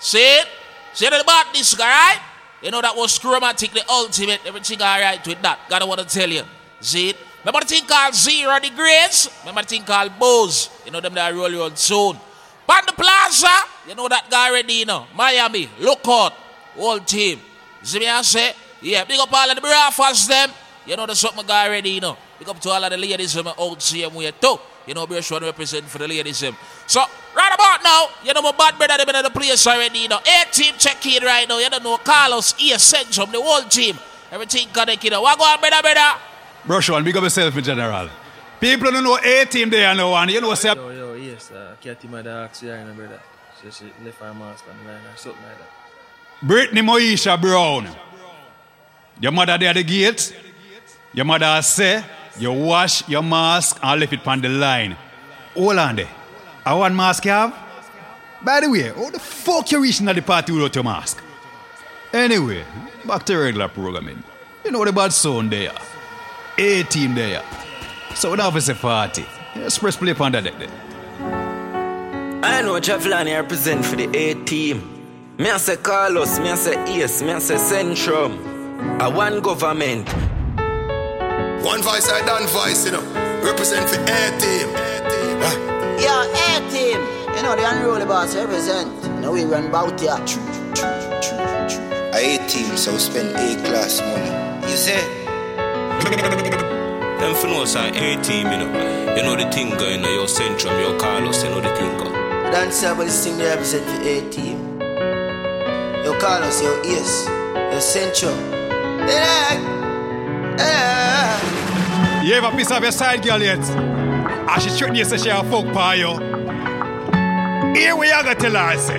See it? See it about this guy, right? You know that was chromatic, the ultimate. Everything alright with that. Gotta wanna tell you. See it? Remember the thing called zero degrees? Remember the thing called Bose? You know them that roll you on soon. Pan the plaza, you know that guy already, you know. Miami, look out. Whole team. See me I say? Yeah, big up all of the braffers them. You know the something guy already, you know. Big up to all of the ladies them out same way too. You know, Beer one represent for the ladies them. So, right about now, you know my bad brother them in the place already, you know. A team check in right now. You don't know Carlos, E. Centrum, the whole team. Everything connected. You know. What go on, brother, brother? Brush one, big up yourself in general. People don't know A team there no one. You know what's up? Yo, yo, yes, uh, Katie, my dog, she ain't brother. So she left her mask on the line or something like that. Brittany Moisha Brown. Your mother there at the gate. Your mother say you wash your mask and left it on the line. Hold on there. I want mask you have? By the way, how the fuck you reaching at the party without your mask? Anyway, back to regular programming. You know the bad sound there. A team there. So now for a party. Express play upon that deck there. I know Javlani represent for the A team. Me I say Carlos, me I say Ace, me I say Centrum. I want government. One voice, I done voice, you know. Represent for A team. Yeah, A team. You know the unruly boss represent. Now we run bout ya. A team, so spend A class money. You say? Them for know say A team, you know. You know the thing going, in your Centrum, your Carlos, you know the thing go. Dance say about this thing they represent for A team. Your Carlos, your Ace, your Centrum. Yeah, yeah. You ever piece of your side girl yet? And she threaten you say she a fuck pa you. Here we are gonna tell her say.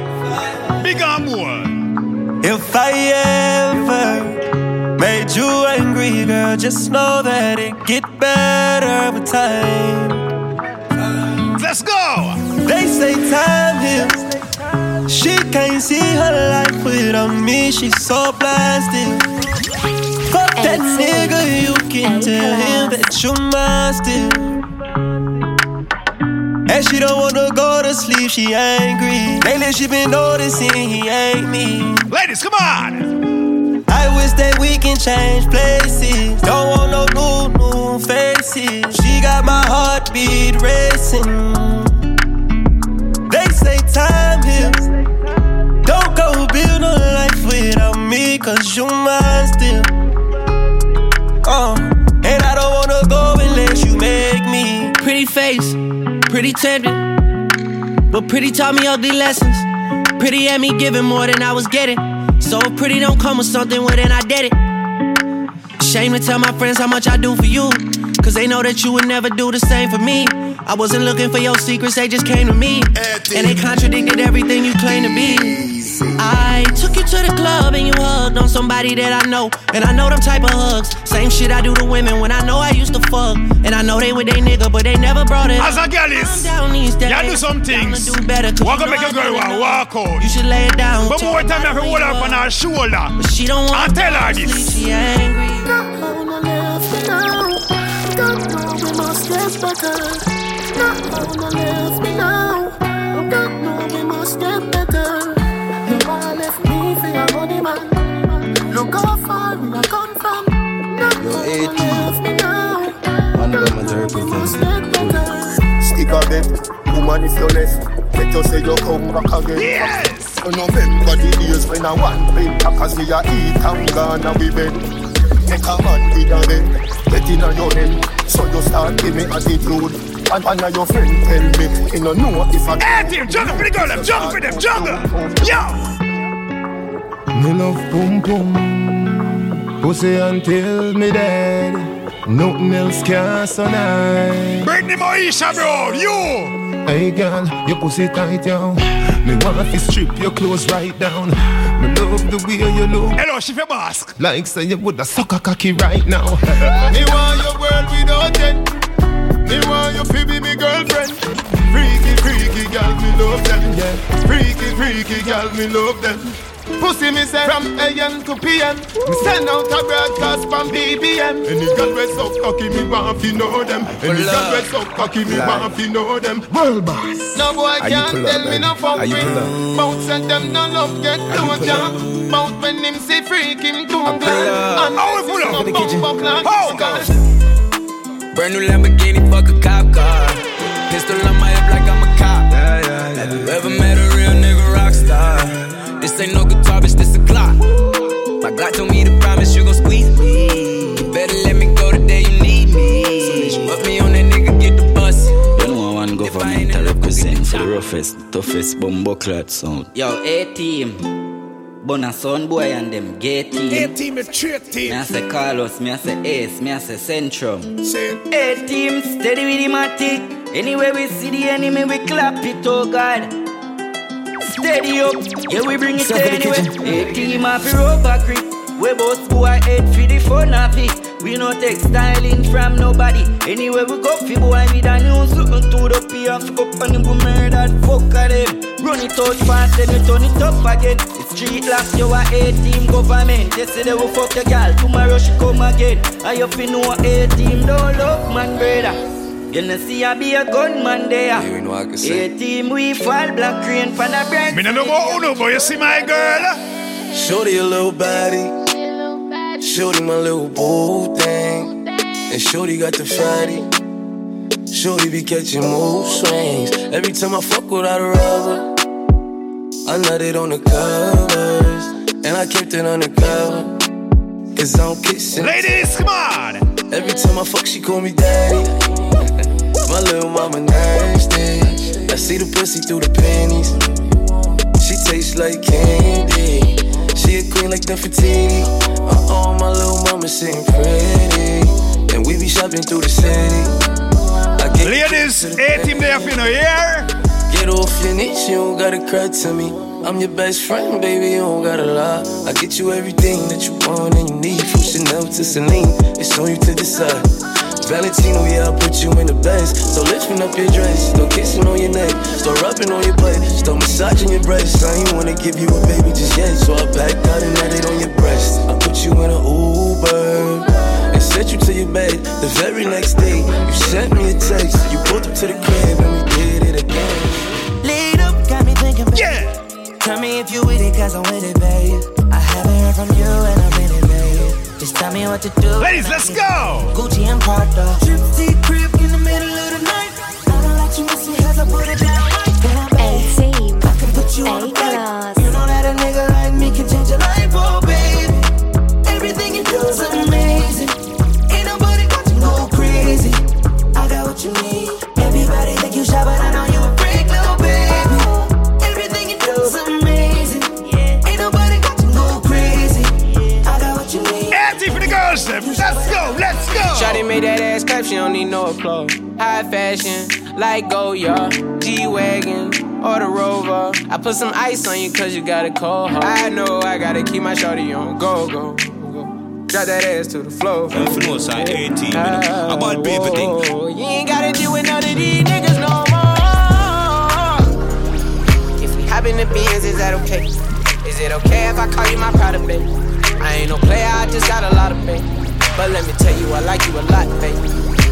Big and more. If I ever made you angry, girl, just know that it get better with time. Let's go. They say time heals. She can't see her life without me. She's so blasted. Fuck that nigga, you can tell him that you mine still. And she don't wanna go to sleep, she angry. Lately she been noticing he ain't me. Ladies, come on. I wish that we can change places. Don't want no new, new faces. She got my heartbeat racing. They say time heals. Don't go build a life without me, cause you mine still. Uh, and I don't wanna go unless you make me. Pretty face, pretty tempting. But pretty taught me ugly lessons. Pretty had me giving more than I was getting. So if pretty don't come with something, well then I did it. Shame to tell my friends how much I do for you. Cause they know that you would never do the same for me. I wasn't looking for your secrets, they just came to me. And they contradicted everything you claim to be. I took you to the club and you hugged on somebody that I know. And I know them type of hugs. Same shit I do to women when I know I used to fuck. And I know they with they nigga, but they never brought it. As a girl is, you do some things. Do better, What gonna make a girl want walk out? You should lay it down. But more time you have to hold her up on uh, her shoulder. But she don't want And tell her this. She angry. Don't know we must get better. Not wanna leave me now. Don't know we must get better. You wanna left me for your money man. Look how far we are come from. Not wanna leave me now. Man, government Must get better. Stick a bit, woman if you left. Let you say you come back again. Yes. You remember the days when I want bed Cause we a eat and gone and we bed Take a man with a bed Get in on your head So you start give me attitude And one of your friend tell me You know know if I Hey team, juggle for the girl, them, juggle for them, juggle. Yo. Me love boom boom Pussy until me dead Nothing else can survive Brittany Moisha, bro, you. Hey girl, your pussy tight, yo Me want to strip your clothes right down. Me love the way you look. Hello, she for mask. Like say you woulda suck a cocky right now. Me want your world without end Me want you to be me girlfriend. Freaky, freaky girl, me love them, yeah. Freaky, freaky girl, me love them Pussy me say from AM to PM. Me send out a broadcast from BBM. Any girl we so cocky, me want fi know them. Any girl uh, we so cocky, me want fi know them. World boss. No boy Are can't pull up, tell me baby? no fuck Are you with. pull up? Bounce and them no love get you no pull job. up? Bounce when him see freak him too pull glad. up. And How we pull up? no In the kitchen. bump up like How? this guy. Brand new Lamborghini, fuck a cop car. Pistol on my hip like I'm a cop. Have you ever met a real nigga rock star? This ain't no guitar, bitch, this a clock. My God told me to promise you gon' squeeze me. You better let me go the day you need me. So Put me on that nigga, get the bus. You know one government I represent for the roughest, toughest bumbo clot sound. Yo, A team. Bona son boy and them gay team. A team, a straight team. Me I say Carlos, me I say Ace, me I say Centrum. Say A team, steady with the matic. Anywhere we see the enemy, we clap it, oh God. Steady up, yeah, we bring it Step in anyway. A team of the rubber. We both boy head for the fun of it. We no take styling from nobody. Anywhere we go, fi boy with a new something to the pay off up and go murder fuck of them. Run it out fast, then we turn it up again. The street lock, you a A team government. Yesterday we fuck your girl, tomorrow she come again. You fi know A team don't love man brother. You know see I be a gunman there. Yeah, you know I can say. A team we fall black rain for the bread. Me no know about Uno, but you see my girl. Shorty a little body. Shorty my little boo thing. And Shorty got the fatty. Shorty be catching mood swings. Every time I fuck without a rubber, I nutted on the covers. And I kept it undercover. Cause I don't kiss it. Ladies, come on. Every time I fuck, she call me daddy. My little mama nasty. I see the pussy through the panties. She tastes like candy. She a queen like Nefertiti. Uh-oh, my little mama sitting pretty. And we be shopping through the city. Ladies, A team there for know, here. Get off your knees, you don't gotta cry to me. I'm your best friend, baby, you don't gotta lie. I get you everything that you want and you need. From Chanel to Celine, it's on you to decide. Valentino, yeah, I'll put you in the best. So lifting up your dress, start kissing on your neck, start rubbing on your butt, start massaging your breasts. I ain't wanna give you a baby just yet, so I backed out and had it on your breast. I put you in an Uber and sent you to your bed. The very next day, you sent me a text. You pulled up to the crib and we did it again. Lead up, got me thinking, babe. Yeah. Tell me if you with it, cause I'm with it, tell me what to do. Ladies, let's go. Gucci and Prada. Gypsy crib in the middle of the night. I don't like you missing cause I put it down right down, babe. team. I can put you on A a flight. class. Made that ass clap, she don't need no clothes. High fashion, like Goyard, G-Wagon, or the Rover. I put some ice on you cause you got a cold heart. I know I gotta keep my shawty on go, go, go. Drop that ass to the floor. For no side, A team, you know. About paper thing. Whoa, oh, You ain't gotta deal with none of these niggas no more. If we hop in the beans, is that okay? Is it okay if I call you my pride, babe? I ain't no player, I just got a lot of babe. But let me tell you, I like you a lot, babe.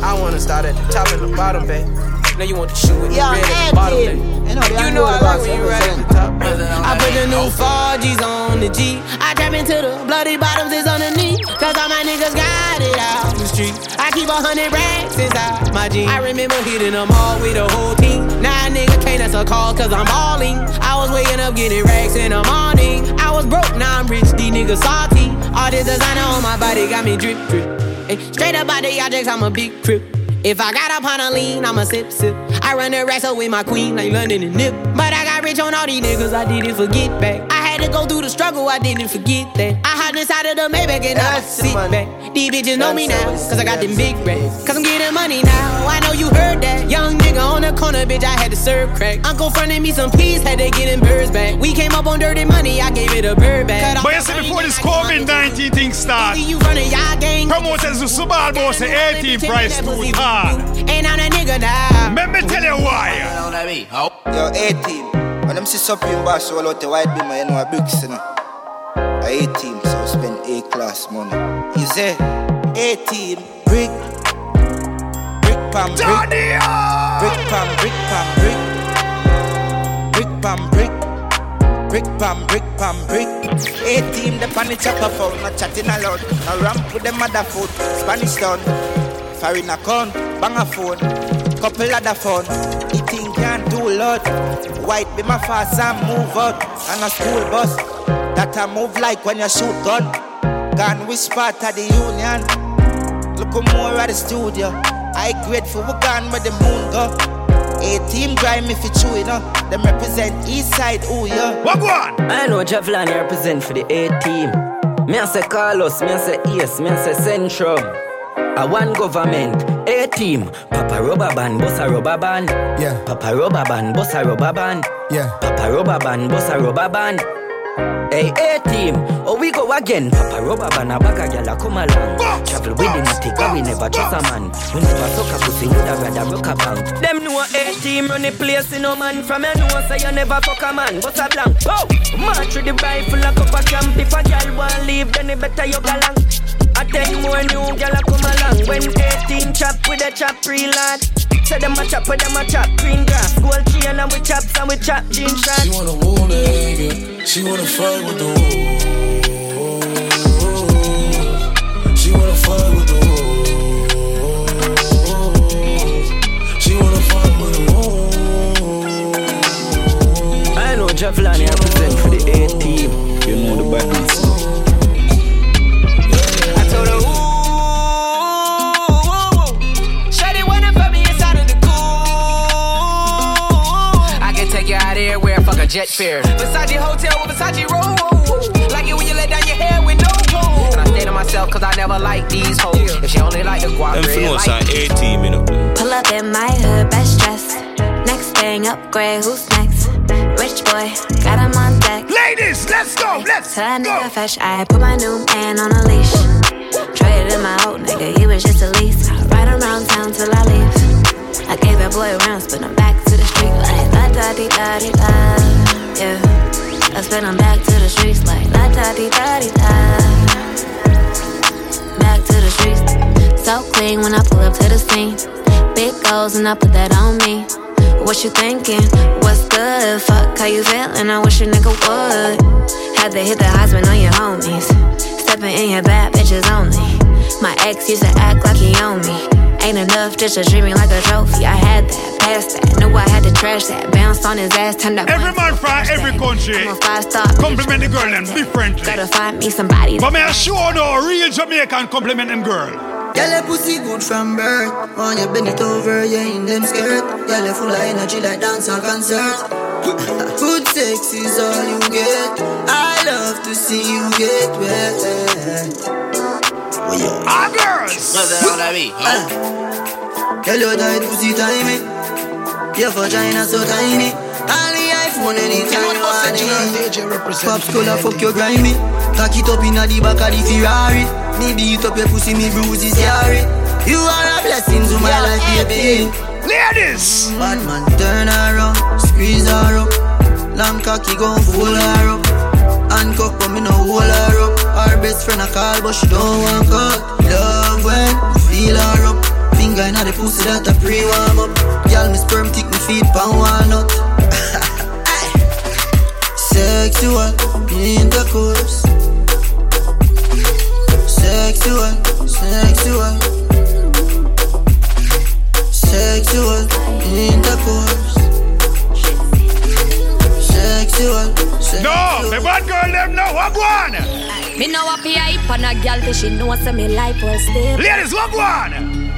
I wanna start at the top and the bottom, babe. Now you want to shoot with the Yeah, red at and the bottom, babe. You know, they You ain't know worried I like when you right at the top. I put the new 4G's on the G. I trap into the bloody bottoms is underneath. Cause all my niggas got it out the street. I keep a hundred racks inside my jeans. I remember hitting them all with the whole team. Now a nigga can't answer call cause I'm balling. I was waking up getting racks in the morning. I was broke, now I'm rich, these niggas salty. All this designer on my body got me drip drip. Ay, straight up out the objects, I'm a big trip. If I got up on a lean, I'ma sip sip. I run the racks with my queen like London and Nip. But I got rich on all these niggas, I did it for get back. I had to go through the struggle, I didn't forget that. I hopped inside of the Maybach and I sit back. These bitches know me now, cause I got them big racks. Cause I'm getting money now, I know you heard that. Young nigga on the corner, bitch, I had to serve crack. Uncle fronted me some peas, had to get them birds back. We came up on dirty money, I gave it a bird back. But you see, before this COVID 19 thing start, You running y'all gang. promoters of Subal Boss say 18 price too hard. Ain't on a nigga now. Let me tell you why. Yo, 18. When them see Supreme Boss roll out the white beamer, you know a bricks, you know. A team, so spend A class money. You say A team, brick, brick pam brick, brick pam brick pam brick, brick pam brick. Brick pam, brick pam, brick. A team, the pan chopper phone, not chatting aloud. A ramp with the mother foot, Spanish town. Foreign account, bang a phone, couple other phone. He think can do a lot. White be my fast and move out. And a school bus, that I move like when you shoot gun. Gun whisper to the union. Look more at the studio. I grateful we gone where the moon go. A team grime if you chew it up. Them represent east side, ooh yeah. What one? I know Javlani represent for the A team. Me I say Carlos, me I say Ace, me I say Centrum. A one government, A team. Papa rubber band, boss a rubber band. Yeah. Papa rubber band, boss a rubber band. Yeah. Papa rubber band, boss a rubber band. Hey, A team, oh we go again. Papa rubber band, a bag a gyal a come along. Travel with the matic, we never trust a man. We never suck a pussy, woulda rather rock a bank. Them know A team run the place, you know man. From you know say you never fuck a man, but a blank. Oh, march with the rifle like up a camp. If a gyal want leave, then it better you go long. I ten more new gyal a come along. When 18 chop with a chop real hard. Say them a chop, with them a chop green grass. Gold chain and we chop, and we chop jean shot. She wanna woo nigga, she wanna fight with the wolves. She wanna fight with the wolves. She wanna fight with the wolves. I know Javlani represent for the A team. You know the badness. Jet fare. Versace hotel with Versace roll. Like it when you let down your hair with no clothes. And I stay to myself cause I never like these hoes. If she only like the guap, Them red light. are A team. Pull up in my hood, best dress. Next thing, upgrade, who's next? Rich boy, got him on deck. Ladies, let's go, let's Tell that nigga fetch, I put my new man on a leash. Traded in my old nigga, he was just a lease. Ride around town till I leave. I gave that boy rounds, but I'm back da di da di da. Yeah, I spin him back to the streets like la da di da di da. Back to the streets, so clean when I pull up to the scene. Big goals and I put that on me. What you thinking? What's good? Fuck how you feeling? I wish a nigga would. Had to hit the husband on your homies. Stepping in your bad bitches only. My ex used to act like he owned me. Ain't enough just to treat me like a trophy. I had that, passed that, knew I had to trash that. Bounced on his ass, turned up. Every man from every country I'm a five star. compliment the girl them differently. Gotta find me somebody. But me I sure know real Jamaican compliment them girl. Girl, your pussy good from birth. When you bend it over, you in them skirt. Girl, you full of energy like dance or concert. Good sex is all you get. I love to see you get wet. Ah, girls. Nothing wrong with me. Girl, your tight pussy tiny. Your vagina so tiny. On the iPhone anytime you want it. Pops color fuck your grimy. Cock it up inna the back of the Ferrari. Me beat up your pussy, me bruise is scary. You are a blessing to my life, baby. Ladies! Bad man, turn her around, squeeze her up. Long cocky gon' fool her up. Handcuff, but me no hold her up. Her best friend a call, but she don't want cut. Love when you feel her up. Finger inna the pussy that a pre-warm up. Girl, me sperm tick me feet pan walnut. Sexual intercourse. Sexual, sexual. Sexual intercourse. No, the bad girl them know what go. Me know what be hype on a gal till she know say me life was stable. Ladies, what go on?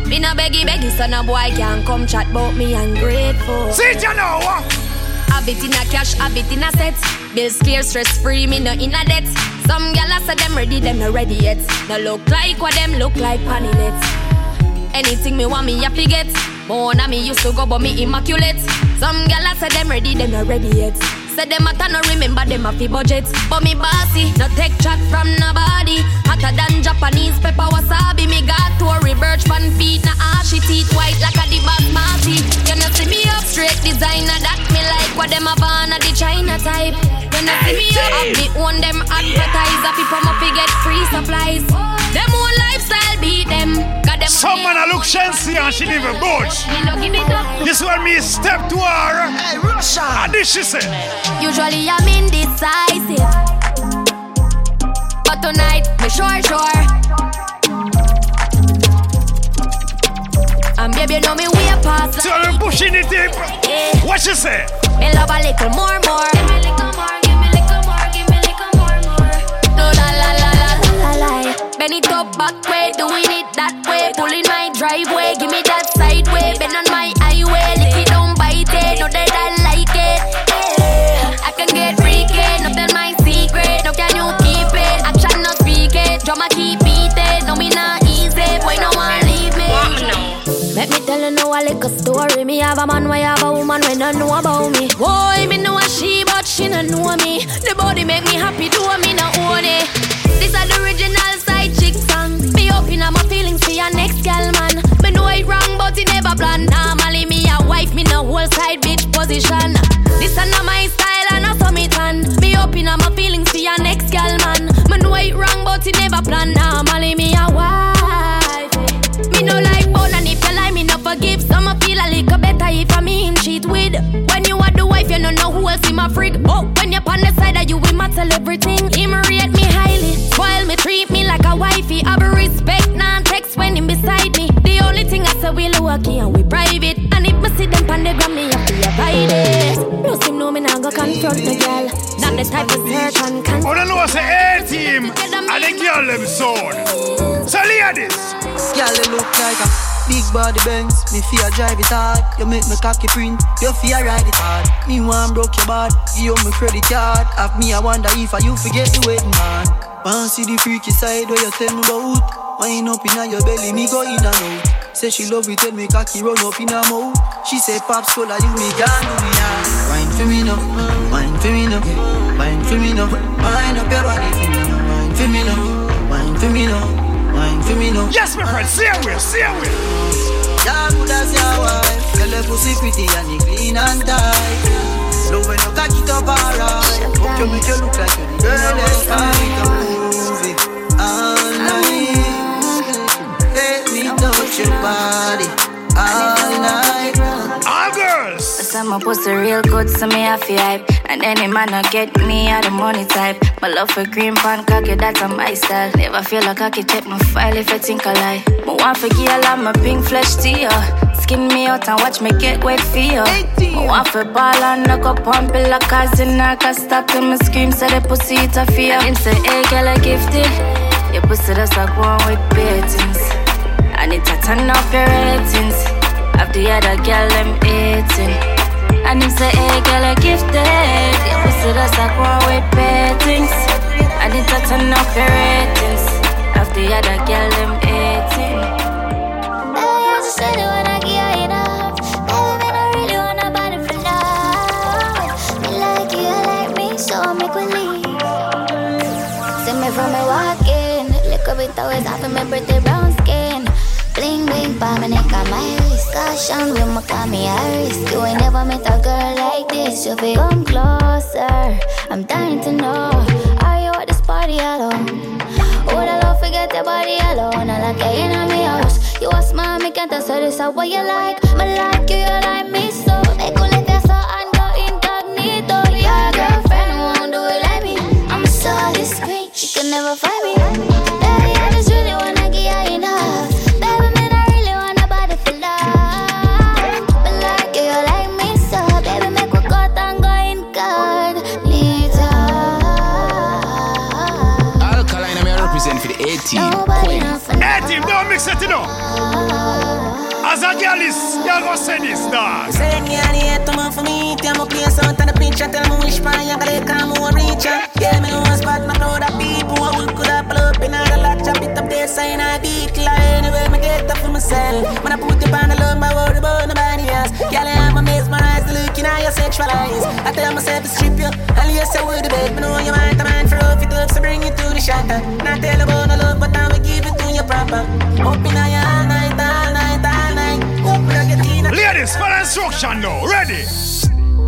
Me no beggy beggy, so no boy can come chat about me ungrateful. See you know what? Habit in a cash, habit in a set. Bills clear, stress free, me no in a debt. Some gyal say them ready, them no ready yet. No look like what them look like panilets. Anything me want me happy get. More na me used to go, but me immaculate. Some gyal say them ready, them no ready yet. Say them a no remember them a fi budget. But me bossy, no take chat from nobody. Hotter than Japanese pepper wasabi. Me got Tory Burch pan feet, na ashy ah, teeth white like a the basmati. You know see me up straight designer that me like what them a born the China type. when I see me up. Me own them advertiser, people up get free supplies. Them own lifestyle beat them. Got them Some man a look shancy and she live in bush. Me no give it up. This one me step to her. Hey, Russia. And this she say. Usually I'm indecisive. But tonight, me sure, sure. And baby, you know me way past So I'm pushing it in. What she say? Me love a little more, more. Bend it up back way, doing it that way. Pulling my driveway, give me that side way. Bend on my highway, lick it, don't bite it. No that I like it. Yeah. I can get freaky, nothing my secret. No can you keep it? Action not speak it. Drama keep beating. No me not easy, boy no one leave me. Let me tell you now a little story. Me have a man, why have a woman when I know about me. Boy, me know a she, but she no know me. The body make me happy, do me no own it. Whole side bitch position. This is not my style and I saw me tan. Me open up my feelings for your next gal man. Know it wrong, but it never plan. Normally me a wife. Me no like bone and if you lie, me no forgive. Some a feel a little better if I me him cheat with. When you are the wife, you no know who else in my frig. Oh, when you're on the side of you, we matter everything. Him rate me highly, spoil me, treat me like a wifey. I be respect, non text when him beside me. The only thing I say we lucky and we private. And the gram, me have to avoid it. Plus him know me nah go confront the girl. Not the type of search and can. Oh, no, it's a A team. And the girl them son. So ladies. Girl, you look like a big body Benz. Me fear drive it hard. You make me cocky print. You fear ride it hard. Me want broke your bad. Give you me credit card. Have me, I wonder if I you forget the wedding man. Want see the freaky side where you tell me about. Wine up in your belly, me go in and out. Say she love it, tell me cocky run up in her mouth. She say pops cola, you me can do me. Wine for me now, wine for me now, wine for me now. Wine up your body for me now, wine for me now, wine for me now. Wine for me now. Yes, my friend, say it, say it. Yeah, good as your wife. Girl, your pussy pretty and it clean and tight. Love when you cock it up alright. Hope you make you look like you the girl that's kind my pussy real good, so me have to hype. And any man not get me out the money type. My love for green pan cocky, that's a my style. Never feel like I cocky, check my file if I think I lie. My want for girl, I'm a pink flesh to. Skin me out and watch me get wet for you. My want for ball and knock up pump it like a I can stop till me scream, say the pussy it a fear. And say, hey girl, I gifted. Your pussy that's like one with beatings. I need to turn up your ratings. Of the other girl, I'm eating. And him say, hey girl, I gifted Your pussy that's like one with beatings I need to turn up your ratings Of the other girl, them 18 Baby, I just said it when I get enough. Baby, man, I really wanna body for love. Me like you, like me, so I make we leave. See me from me walking, little bit always off of my pretty brown skin. Bling bling, pa me neck on my ma call me Iris. You ain't never met a girl like this. You feel come closer. I'm dying to know. Are you at this party alone? Would I love forget your body alone? I like you in my house. You a smart, me can't answer this. How what you like? Me like you, you like me so. Your so and go. Your girlfriend won't do it like me. I'm so discreet, she can never find me. You know. As a girl is, you go say this, dog. Say me and the to man for me. Tell me place out on the picture. Tell me which part you gotta come more ya. Yeah, me one spot My crowd of people. What we could have pull up In the lot Chop it up there a beat Like anyway Me get up for myself. When I put it on the love My worry about nobody else. A Looking at your sexual eyes I tell myself to strip you. Yes, I would bed Me know you want a man For rough it up So bring it to the shatter. Not tell about no love But I will give it to you proper. Up in your all night All night, all night. Hope me not get Ladies, follow instruction now. Ready?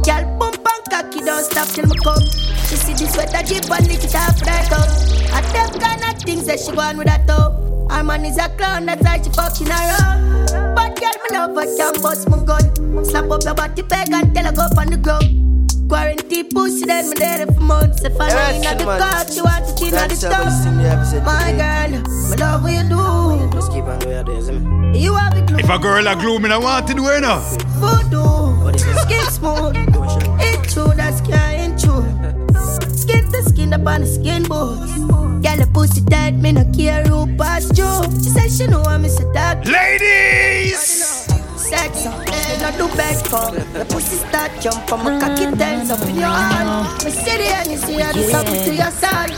Girl, and cocky, don't stop till me come. She see this sweater drip and lick it off right up. I them kind of things that she want with that toe. Her man is a clown, that's why she fucking around. But girl, me love her, can't bust my gun. Slap up your body peg and tell her go on the ground. Quarantine pussy, then me there for months. If I know in the car, she want to clean all the stuff. My girl, me love what you do. Just keep on doing this, man. You have it If a girl a glue, me no want to do it now. voodoo. Skin smooth. It true, that's can't true. Skin to skin up on the skin boots. Girl, the pussy tight, me no care who pass through. She said she know I'm Mr. Dog. Ladies! Sex uh, up, me no do best for. The pussy start jump on my cocky tense up in your hand. Me see the and you see how this happen to your son.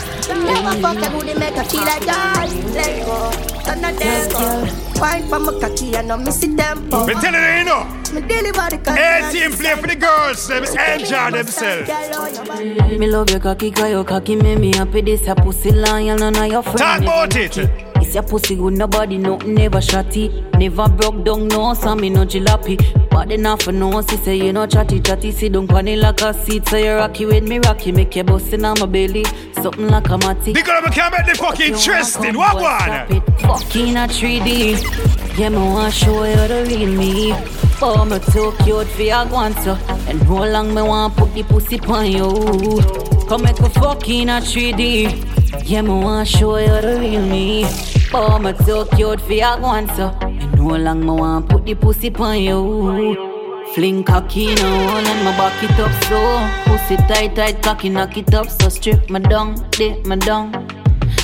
Never mm. fuck a booty make her feel like God. Let go, turn the tempo. Wine for my cocky and no miss the tempo. Me telling you, you know. Me deliver the cocky. A team play for the girls, them enjoy themselves. Oh, me love your cocky, cause your cocky make me happy. This your pussy lion, none of your friends. Talk about it. It's your pussy good, nobody, nothing never shotty. Never broke down, no, so me no jalopy. But enough for no, she say you no chatty chatty. Sit down pan it like a seat, so you rocky with me rocky. Make your bust in on my belly, something like a matty. The girl can make the fucking interesting. What one? Fucking a 3D. Yeah, me want show you the real me. Oh, me too cute for your guanto. And how long me want put the pussy on you. Come make a fucking a 3D. Yeah, me want show you the real me. Oh, me too cute for your guanto. And how long me want put the pussy on you. Fling cocky now, and my back it up so Pussy tight, tight, cocky knock it up So strip my down, dip my down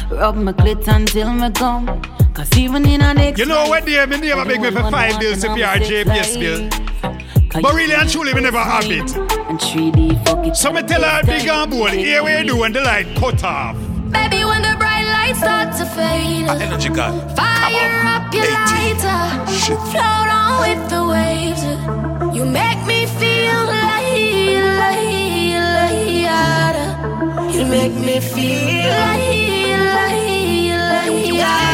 Rub my clit until me come Cause even in a next You know what, dear, me never beg me for five bills to pay our JPS bill. But really and truly, me never have it. And 3D fuck it So me tell her big and bold, here we do when the light cut off. Baby, when the bright lights start to fade, Energy God. fire up your lighter, float on with the waves. You make me feel like, like, like, You make me feel like, like, like,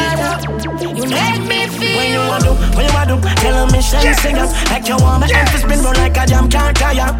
make me feel. When you want to, when you want to, tell them me sing, sing up Like you want me empty spin roll like a jam can't tire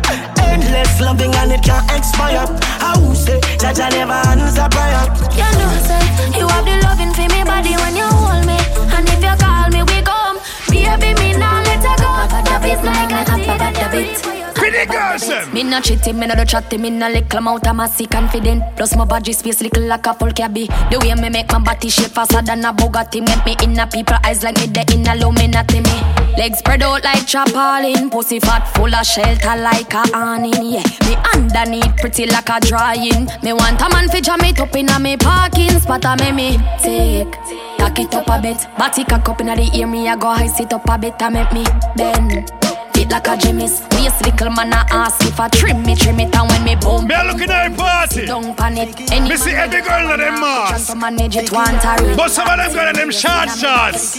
Endless loving and it can't expire I will say, that I never answer prayer You know, say you have the loving for me body when you hold me, and if you call me, we come. Baby, me now let her go. I got the beat like I got the beat. Pretty girls. Me no cheating, me no do chatting, me no little amount of massy confident. Plus my body space little like a full cabby. The way me make my body shape faster than a Bugatti. Make me in a people eyes like me the in a me. Legs spread out like chapalin, pussy fat full of shelter like a awning. Yeah, me underneath pretty like a drying. Me want a man fi jam it up in a me parking spot. A me me take. Cock it up a bit, body cock up inna the ear. Me I go high sit up a bit I make me bend. Fit like a Jimmy's. Waist little man a ask if I trim me, trim it, and when me boom. Me a looking at party. Don't panic. Any Me see every girl in them mask. to manage it one time. But some of them got them short shots.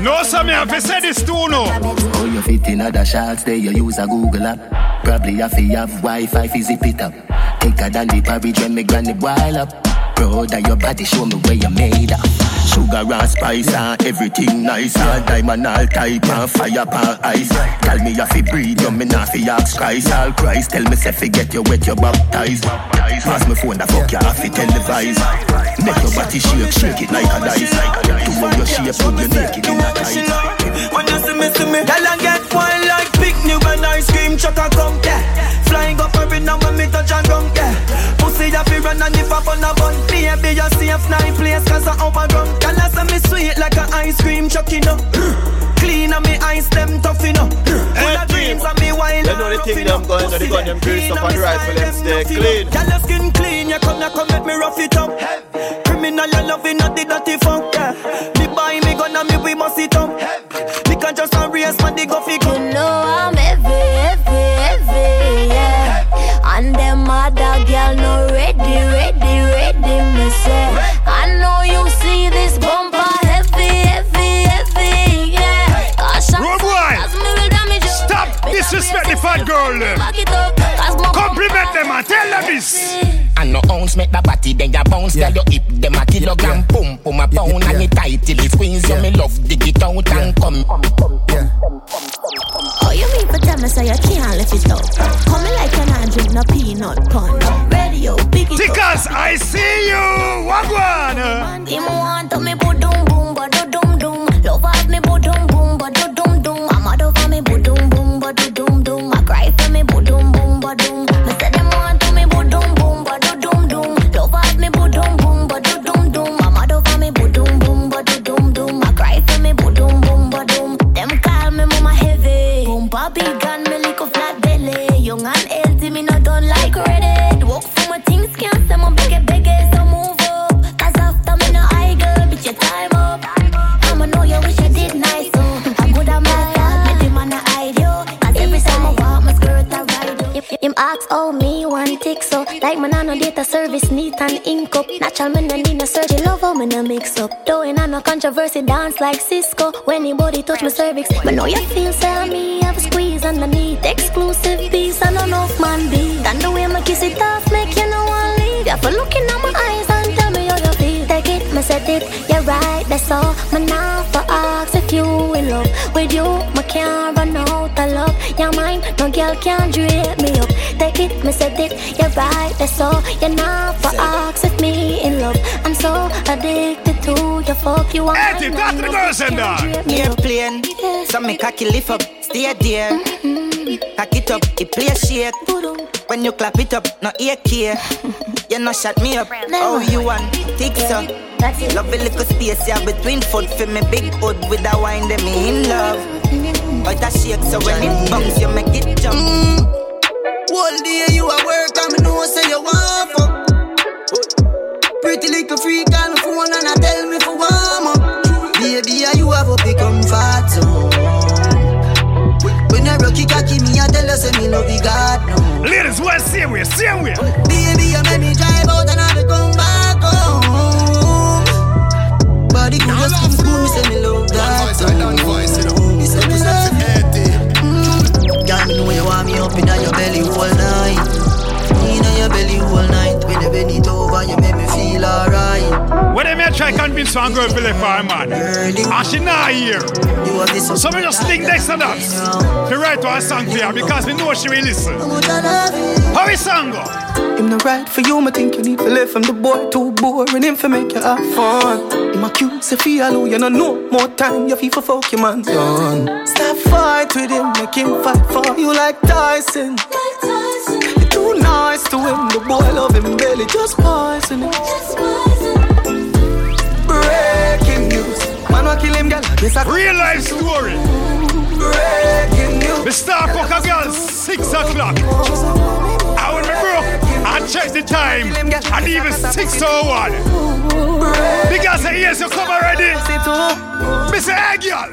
No, some me have to say this too, no. Oh, you fit in other shots, there you use a Google app Probably have to have Wi-Fi fi zip it up Take a than the porridge when me granny boil up Proud of your body, show me where you made up Sugar and spice and everything nice. All diamond, all type and fire pan ice. Tell me you fi breathe, you me not fi ask Christ. All Christ, tell me say fi get you wet, you baptized Pass me phone, the fuck you have fi televise Make your body shake, shake it like a dice. To how your shape, put you naked in a tight. When you see me, see me I get wild like picnic when ice cream. Truck a come, yeah. Flying up every now when me touch a ground, yeah Pussy a fi run and if I on a bun Baby, you safe nice place cause I overgrown Girl, I say me sweet like a ice cream truck, you know. Clean and me ice them tough, you know. Full of dreams and me wild You know the thing them going, the gun them grease up on the rifle them stay clean. Girl, your skin clean, you come, you come, make me rough it up. Criminal, you loving, not the dirty funk, yeah. Me buy me gun and me we must it up. Me can just a race, man, the go fi You know I'm heavy, heavy, heavy, my cervix But know you feel say me I have a squeeze underneath. Exclusive piece and enough man be. And the way me kiss it off make you no want leave. You for looking at my eyes and tell me how you feel. Take it, me said it, you're right, that's all. Me now for ask if you in love With you, me can't run out of love. You're mine, no girl can't drape me up. Take it, me said it, you're right, that's all. You're you want Hey, you got the girls in there. Airplane, so me cocky lift up, stay there. Cock it up, it play shake. When you clap it up, no ear care. You no shut me up. Oh, you want tick so? Love a little space yeah between foot for me big hood with a wine them me in love. But that shake so when it bounce you make it jump. Whole day you a work and me know say you want tell you say me love you God no. Ladies, well, same way, same way. Baby, you make me drive out and I come back home. Body good, just skin cool, me say me love that too. Me say me love Mm. Girl, me know you want me up inna your belly all night. Inna your belly all night. When you bend it over, you make me feel alright. When they may try convince one girl to left for her man, and ah, she not here. So me just think next to that. To write one song for her because we know she will listen. How is song go? Him no right for you, me think you need to live from the boy too boring him for make you have fun. Him accuse say feel you no know more time you feel for fuck your man done. Stop fight with him, make him fight for you like Tyson. You're too nice to him, the boy love him belly just poison him. Breaking kill him girl. This a real life story. Breaking news, Me start fuck a girl six o'clock. I when me broke, I check the time, and even six oh one. Because the ears you come already. Me say, hey girl.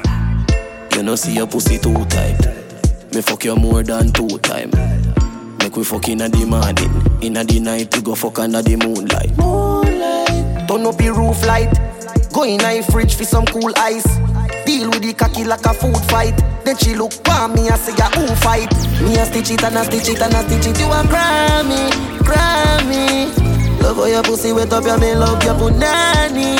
You know see your pussy too tight. Me fuck you more than two time. Make we fuck inna the morning, inna the night we go fuck under the moonlight. Moonlight, turn up your roof light. Go in a fridge for some cool ice. Deal with the cocky like a food fight. Then she look for me and say, yeah, who fight? Me a stitch it and a stitch it and a stitch it. You a cry me, cry me. Love how your pussy wet up, your me love your punani.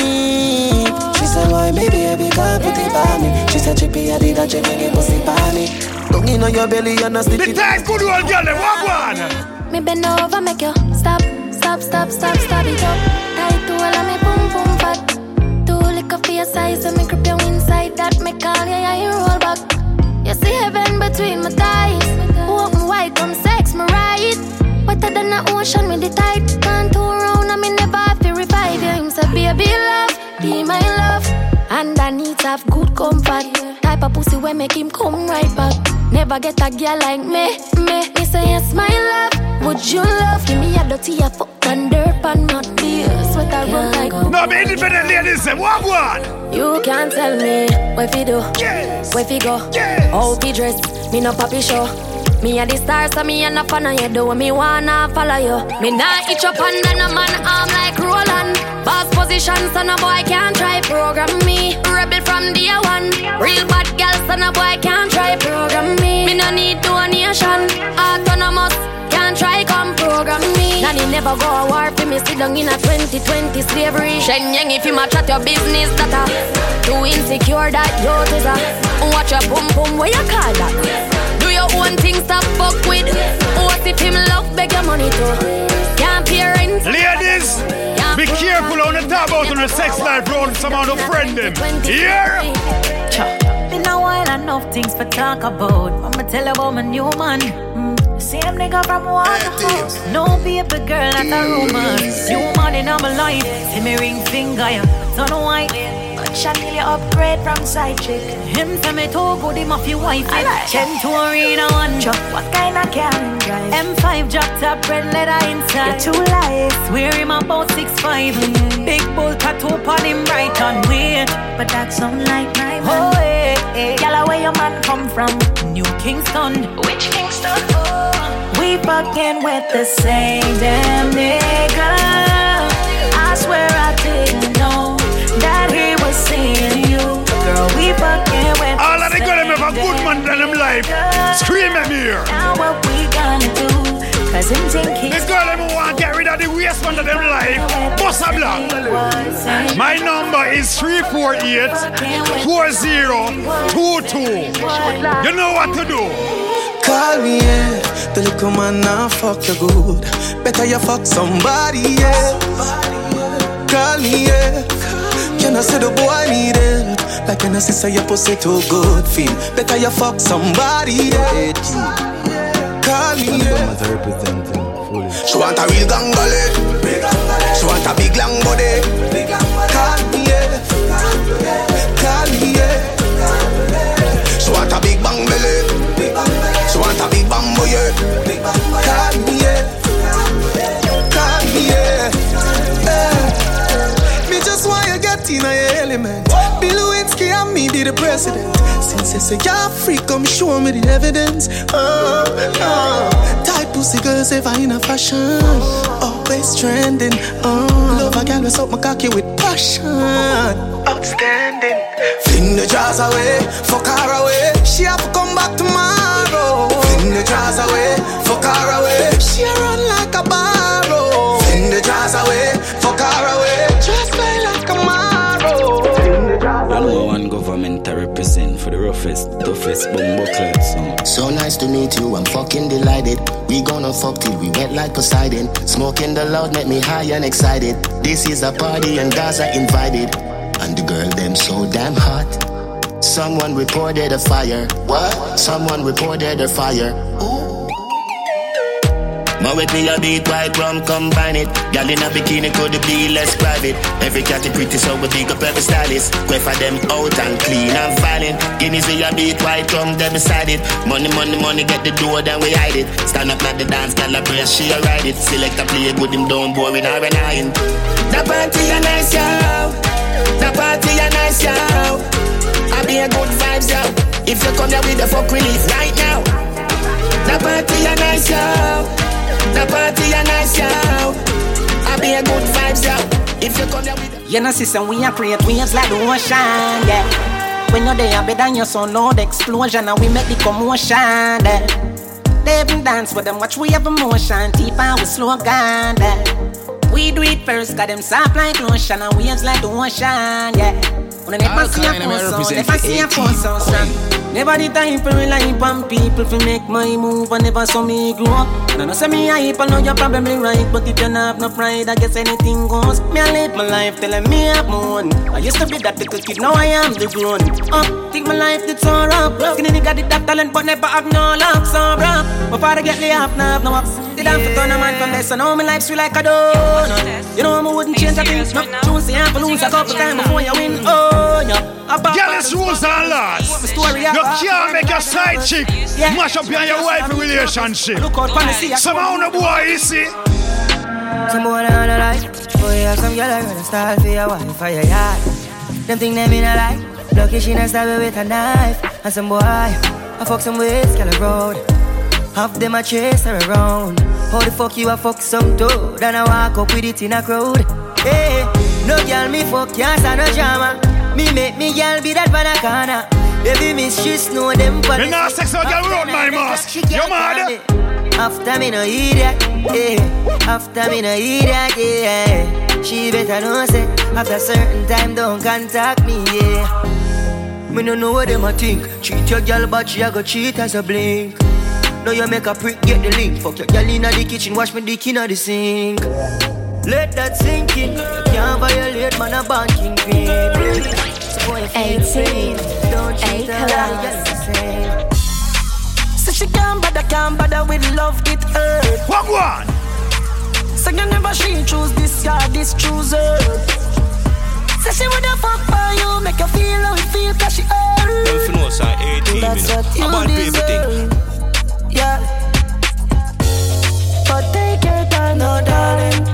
She said, why me baby can't put it by me? She said, chippy, I did a check when you pussy by me. Don't you know your belly and a stitch it. The it. time good old girl, them walk one. Me bend over, make you stop, stop, stop, stop, stop it up. Tight to all of me boom boom fat. Your size, so me grip you inside. That me call you, yeah, you roll back. You see heaven between my thighs. Open wide, come sex me right. Wetter than the ocean with the tide. Can't turn around, I me never have to revive you. Him say, baby love, be my love. And I need to have good comfort. Type of pussy where make him come right back. Never get a girl like me, me. Me say yes, my love. Would you love? Give me a dirty a fuck and dirt and not beer. Sweat I run like No, me independent ladies, them walk one. You can't tell me what fi do, where fi go, how fi dress. Me no papi show. Me a the star, so me a no fan of you. Do what me wanna follow you. Me nah itch up under no man arm like Roland. Boss position, so no boy can't try program me. Rebel from day one. Real bad girl, so no boy can't try program me. Me no need donation. Autonomous. Can't try come program me. Nanny never go a war for me. Sit down in a 2020 slavery. Shen Yang if you match at your business that a too insecure that you is a watch your boom boom where you call that. Own thing, stop fuck with. What if him love beg your money too? Can't pay rent. Ladies, be careful on the top out on the sex life road. Someone to friend them. Here. Been a while, enough things for talk about. I'ma tell you about my new man. Mm, Same nigga from Waterhouse. No baby girl, that's a rumor. New man in my life. See me ring finger, yeah. Turn white. Chanel upgrade from side chick. Him tell me too good, him off your wife. I like Ten to arena one truck. What kind of car drive? M5 drop top red leather inside. You're too light. Swear him about six five. Big bull tattoo on him right on weight. But that sound like my man. Oh, eh, hey, hey. Yalla, where your man come from? New Kingston. Which Kingston? Oh. We fucking with the same damn nigga. I swear I didn't All the of the girls them have a good man in them life. Scream at me here. Now what we gonna do? Cause him think he's The girl them want to get rid of the waste man of them life. Boss a block. My number is 348 4022. You know what to do. Call me, yeah. The little man now fuck you good. Better you fuck somebody, yeah. Call me, yeah. Can I say the oh, boy need help? Like I say your pussy too good feel? Better you fuck somebody, yeah. Call me, yeah. She want a real gangale. She want a big long body. Call me, yeah. Call me, yeah. She want a big bang belly. She want a big bamboo, yeah. Call me, yeah. The president. Since you say you're free, come show me the evidence. Uh, uh. Tight pussy girls ever in a fashion. Always trending. Uh. Love a girl with up my cocky with passion. Outstanding. Fling the jars away, fuck her away. She have to come back tomorrow. Fling the jars away, fuck her away. She run like a barrow. Fling the jars away, bumbo So nice to meet you, I'm fucking delighted. We gonna fuck till we wet like Poseidon. Smoking the loud make me high and excited. This is a party and guys are invited. And the girl them so damn hot. Someone reported a fire. What? Someone reported a fire. My with me a beat white rum combine it. Gal in a bikini could be less private. Every cat is pretty so we big up every stylist. Quay for them out and clean and violent. Guineas we a beat white rum them beside it. Money, money, money get the door then we hide it. Stand up like the dance, gal a she a ride it. Select a play good him down boring or an iron. The party a nice, yo. The party a nice, yo. I be a good vibes, yo. If you come here with the fuck relief right now. The party a nice, yo. The party a nice, yo. I be a good vibes, yo. If you come here with the You know, sister, we are create waves like the ocean, yeah. When you're there, better than your son, loud explosion, and we make the commotion, yeah. They even dance with them, watch we have emotion, deep and we slow down, yeah. We do it first, got them soft like lotion, and waves like the ocean, yeah. When I never see a Alkaline, I phone sound, never see a 18 phone sound, son. Never the time for rely on people to make my move, and never saw me grow up. And I say me hype, I know you're probably right, but if you not have no pride, I guess anything goes. Me I live my life telling me I'm moon. I used to be that little kid, now I am the grown up. Think my life did so rough. Skinny nigga did that talent, but never have no luck, so rough. My father get laid off, now have no ups. Did I for turn a man from this, so now my life's sweet like a donut. You know I wouldn't change a thing. No, choose the to lose a couple times before you win. Oh, yeah. Jealous rules and laws. You can't make a side chick mash up on your wife relationship. Somehow no boy, you see. Some boy I wanna like Boy, have some girl I gonna style for your wife for your yard Them think them in a like Lucky she not stab with a knife And some boy I fuck some with girl road Half them a chase her around How the fuck you a fuck some dude And I walk up with it in a crowd Hey, no girl me fuck can't stand no drama Me make me girl be that banana Baby miss she know them for Me nah sex no girl without my mask. You mad? after me no that, yeah. After me no that, yeah. She better know say after certain time don't contact me, yeah. Me no know what them a think. Cheat your girl, but she a go cheat as a blink. Now you make a prick, get the link. Fuck your girl in the kitchen, wash me dick in the sink. Let that sink in. You can't violate man a banking pin. So boy, you feel 18. Don't treat her like A-class. So she can't bother, can't bother with love, it hurt. What one? So you never she choose this guy, this chooser. her. Say she woulda fuck for you, make you feel how it feel, cause she hurt. Them fi know say 18 That's you know. what you About paper thing. Yeah. But take your time, no darling.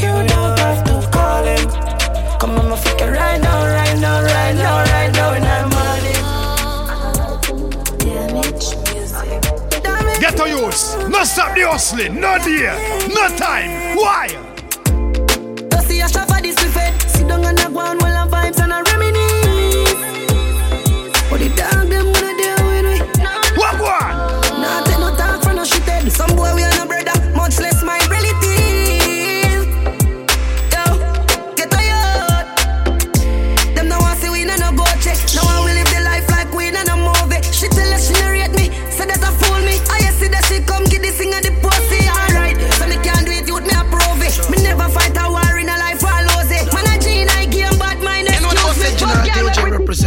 You don't have to call him. Come on, my it right now, right now, right now, right now, in the morning. Damage music. Damage Get to use. No stop the hustling. No dear. No time. Why? You see a shop for this buffet. Sit down and a go on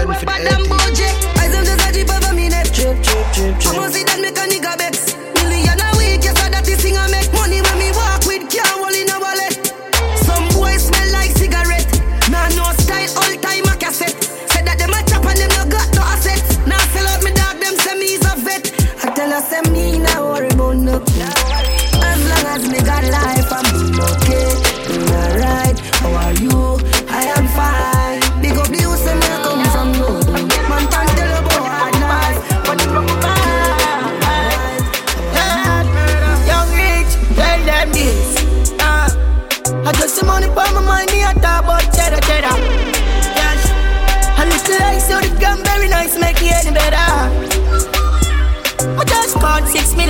girl, DJ we- represent for the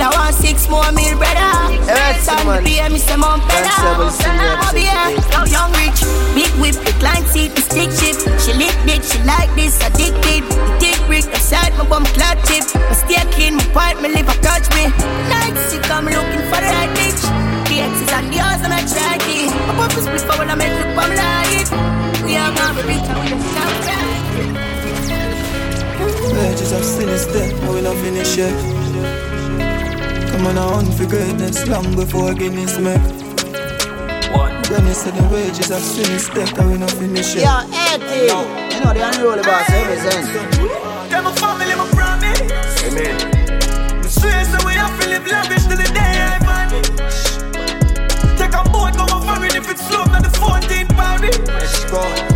caught six mil, I want six more mil, brother. Yes, Time man. to pay me some more better. That's how we sing that Oh, yeah. Yo, young rich, big whip, recline seat, the stick shift. She lick dick, she like this, addicted. The dick brick, beside my bum clad tip. I stay clean, my pipe, my liver touch me. Nights, you come looking for the right bitch. The X's and the O's, I'm a tracky. I pop this split for when I make look, I'm like it. We are gonna be rich, and we just can't cry. Pages of sin is dead, I will not finish yet. Come on, I hunt for greatness long before Guinness make. When you say the wages of sin is dead, I will not finish yet. Yo, Eddie. You know the unruly boss represent. Them a family, my promise. Amen. Me swear so we have to live lavish till the day I vanish. Take a boat, go a foreign if it's slow, not the 14 party. Let's go.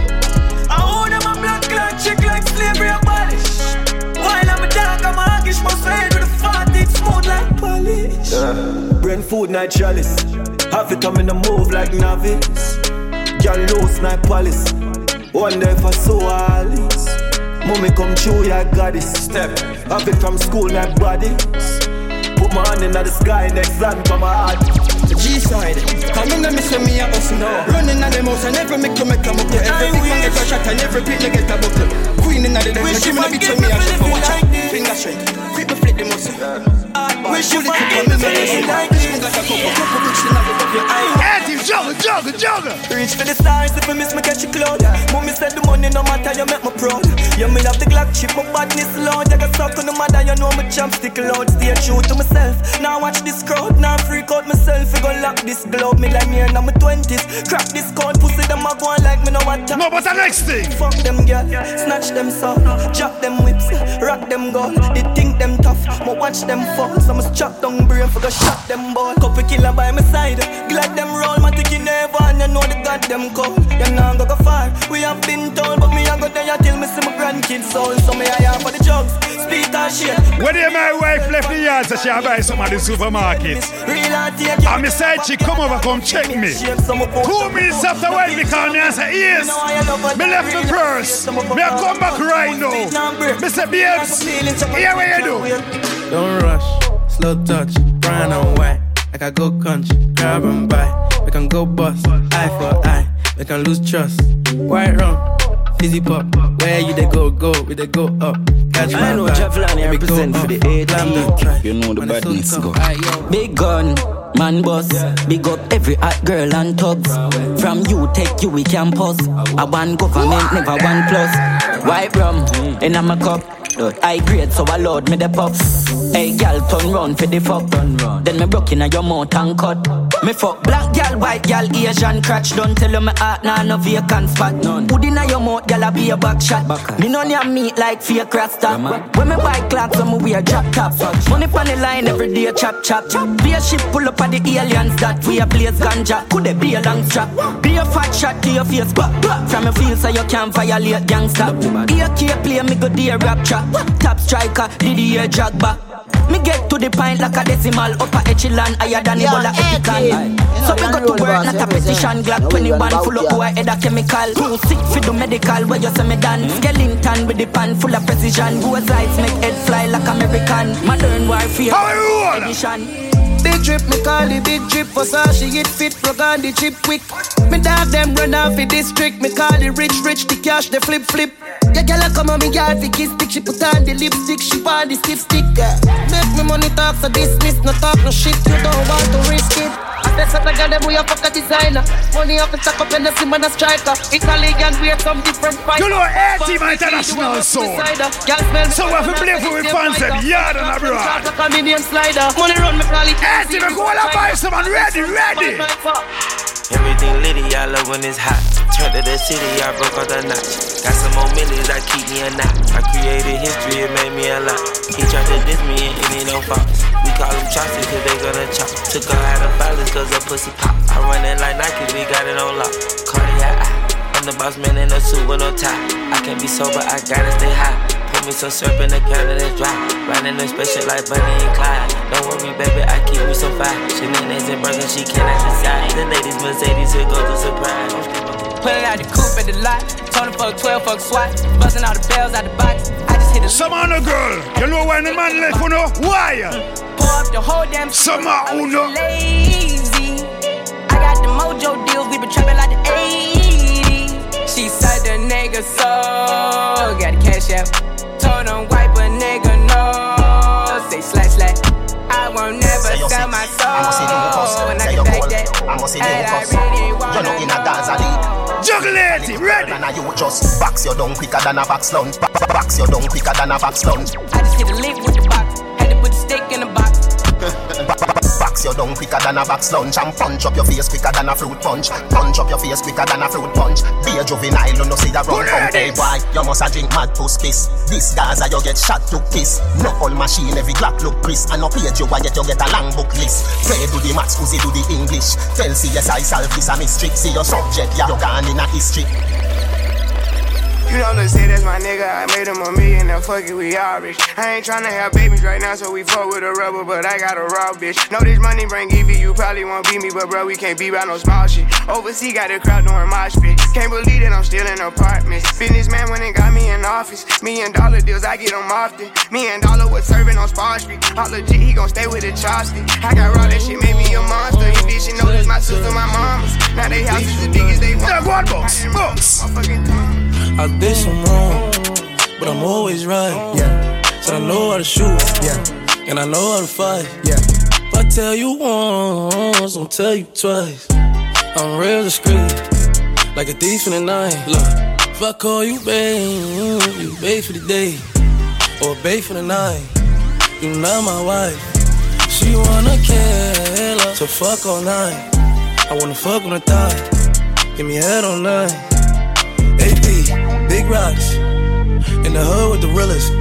Brain food, night chalice. Have it come in a move like novice. Girl loose, night palace. Wonder if I saw Alice. Mommy come true, yeah, goddess. Step. Have it from school, night bodies. Put my hand in the sky, next hand for my heart. G-side, come in and miss me a us now. Running on the mouse and every make to make a muckle. Every big man get a shot and every they get a buckle. Queen in the Wish give you me a bitch forget me a shot. living Watch this. finger straight. Quick me flip the muscle. Wish you Pull it forget up, me make like me got a couple, couple bricks in the buckle. Eddie, juggle, juggle, juggle. Reach for the stars if I miss me catch a cloud. Mommy said the money no matter you make me proud. You me have the Glock chip, my badness loud. I got stuck on the mother, you know my champ stick loud. Stay true to myself. Now watch this crowd, now freak out myself. We gon' lock this globe, me like me in my twenties. Crack this code, pussy them a go on like me no what No, but the next thing. Fuck them girl, snatch them soul, drop them whips, rock them gold. They think them tough, but watch them fall. So must chop down brain for go shot them ball. Couple killer by my side, glad them roll. My ticky never and you know the them cold. You know go go far. We have been told, but me I go there till me see my grandkids soul. So me I have for the drugs, speed and shit. When did my wife left the yard, so she a buy some at the supermarket. Real and take And me side chick come over, come check me. Two minutes after when me call me and say, yes, me left the purse. Me a come back right now. Me say, babes, here what you do. Don't rush, slow touch, brown and white. Like I go country, grab and buy. We can go bust, eye for eye. We can lose trust. White rum, Dizzy pop, where you they go, go, we they go up. Catch I my know vibe, Javlani let me go represent for up. the Glam them, try. 18. You know the badness go. Big gun, man boss. Big up every hot girl and tubs. From you take you we campus. I want government, never one plus. White rum in a my cup. I grade so I load me the pop. Hey gal turn round for the fuck. Then me broke in your mouth and cut. Me fuck black gal, white gal, Asian crotch. Don't tell me heart nah no vacant spot. None. Put in your mouth, gal a be a back shot. Me no near meat like fake rasta. When me buy clocks, so me wear drop top. Money pon the line every day, chop chop. Be a ship pull up at the aliens that we a blaze ganja. Could it be a long strap? Be a fat shot to your face, but from your feel so you can't violate gangsta. AK play me go dear rap trap. Top striker, did the air drag back. Me get to the point like a decimal upper echelon higher than Yeah, Ebola epican. So we go to work, not a petition. Glock 21 full of boy head a chemical. Too sick for the medical where you say me done. Skeleton with the pan full of precision. Lights make head fly like American. Modern warfare. Edition. Big drip, me call the big drip for Versace it fit, plug on the chip quick Me dog them run off the district Me call the rich, rich, the cash, the flip, flip Yeah, girl, I come on me yard fi kiss stick She put on the lipstick, she want the stiff stick yeah. Make me money talk, so dismiss No talk, no shit, you don't want to risk it I so the girl, them we a fuck a designer Money off the stack up and the sim and a striker Italian, wear some different fight You know, A-Team International sound. So if you play for we fans them, yard and abroad. Convenience slider. Money run me probably A-Team, go all about someone ready, ready. Everything litty, I love when it's hot. Turn to the city, I broke all the notch. Got some more millions, I keep me a knot. I created history, it made me a lot. He tried to diss me and it ain't no fox. We call them chopsticks cause they gonna chop. Took her out of violence cause her pussy pop. I run it like Nike, we got it on lock. Cardiac. I'm the boss man in a suit with no tie. I can't be sober, I gotta stay high. Put me some syrup in the counter that's dry. Riding a spaceship like Bonnie and Clyde. Don't worry, baby, I keep me some fire. Shenanigans and burgers, she cannot decide. The ladies Mercedes, here goes the surprise. Pulling out the coupe at the lot. Tony fuck 12, fuck SWAT. Busting all the bells out the box. I just hit a Some on the girl. You know why the man left for no? Why? Pour up the whole damn Some on uno. lazy. I got the mojo deals, we been trapping like the 80s. She said the nigga so got the cash out. I Say can you back cold. that. I'ma see the And I hookers. really You wanna in a dance a lead. Juggling ready. And you just box your down quicker than a box lunch. Ba- ba- Box your down quicker than a box lunch. I just hit a lick with your down quicker than a box lunch and punch up your face quicker than a fruit punch. Punch up your face quicker than a fruit punch. Be a juvenile, you know see a run from hey boy. You must a drink mad puss piss. This Gaza you get shot to kiss. No all machine every clock look crisp. And no page you get you get a long book list. Play do the maths, Uzi do the English. Tell CSI solve this a mystery. See your subject, yeah, you gone in a history. You know, let's say that's my nigga. I made him a million, now fuck it, we all rich. I ain't tryna have babies right now, so we fuck with a rubber, but I got a raw bitch. Know this money bring Evie, you probably won't beat me, but bro, we can't be by no small shit. Overseas got the crowd doing my shit. Can't believe that I'm still in apartments. Businessman went and got me in office. Million dollar deals, I get them often. Me and Dollar was serving on Spar Street. All legit, he gon' stay with the chopstick. I got raw, that shit made me a monster. You bitch, you know this my sister, my mama's. Now they houses as big as they want. Yeah, one box, box. I did some wrong, but I'm always right. Yeah. So I know how to shoot. Yeah. And I know how to fight. Yeah. If I tell you once, I'll tell you twice. I'm real discreet, like a thief in the night. Look, if I call you babe, you babe for the day, or babe for the night. You not my wife. She wanna kill her, so fuck all night. I wanna fuck on the thigh, give me head all night. Big rocks. In the hood with the realest.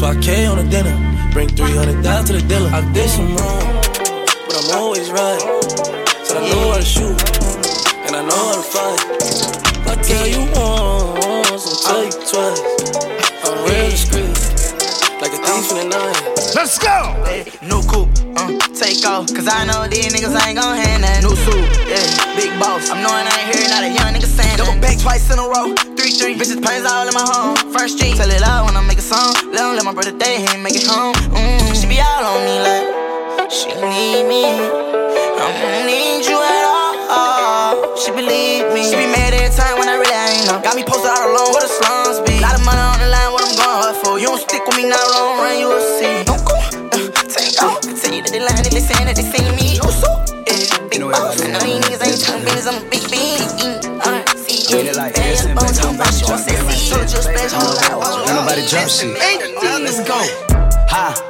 5K on the dinner. Bring 300 down to the dealer. I did some wrong, but I'm always right. So I know how to shoot, and I know how to fight. If I tell you once, I'll tell you twice. I'm real discreet, like a thief in the night. Let's go! New coupe, uh, take off. Cause I know these niggas ain't gon' hand that. New suit, yeah, big boss. I'm knowing I ain't hearing not a young nigga saying Double back twice in a row, three, three. Bitches pains all in my home. First street, tell it loud when I make a song. Let him let my brother day, he ain't make it home. Mm, she be all on me like, she need me. I don't need you at all. She believe me. She be mad every time when I really ain't now. Got me posted out alone where the slums stick with me now, long run, you will see. Don't go, uh, take off. Continue to the line if they saying that they see me. You so, yeah, big boss. I know these niggas ain't trying business, I'm a big bean. Treat it like this and bitch, I'm about Ain't nobody jump shit. Let's go. Ha.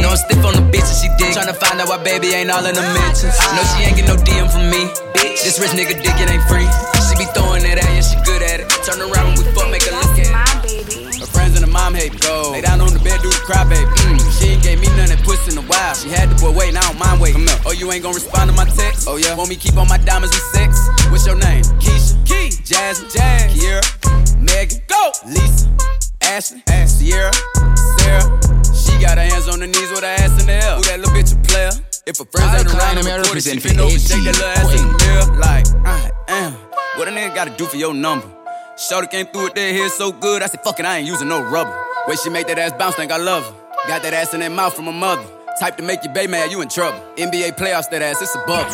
No, I'm stiff on the bitch and she dig. Tryna find out why baby ain't all in the mentions. No, she ain't get no DM from me. Bitch, this rich nigga dick, it ain't free. She be throwing that at you, she good at it. Turn around when we fuck, make her look at it. Her friends and her mom hate go. Lay down on the bed, do the cry, baby. Mm, she ain't gave me none that pussy in a while. She had the boy waiting, I don't mind waiting. Oh, you ain't gon' respond to my text? Oh, yeah. Want me keep on my diamonds with sex? What's your name? Keisha, Key, Jasmine, Jazz, Kiera, Megan, go, Lisa, Ashley, Sierra, Sarah. She got her hands on her knees with her ass in the air. Who that little bitch a player? If her friends ain't around, I'm a quarter, she bend over, shake that little ass in the mirror. Like, I am. What a nigga gotta do for your number? Shorty came through with that hair so good, I said, fuck it, I ain't using no rubber. Way she make that ass bounce, think I love her. Got that ass in that mouth from her mother. Type to make your baby mad, you in trouble. NBA playoffs, that ass, it's a bubble.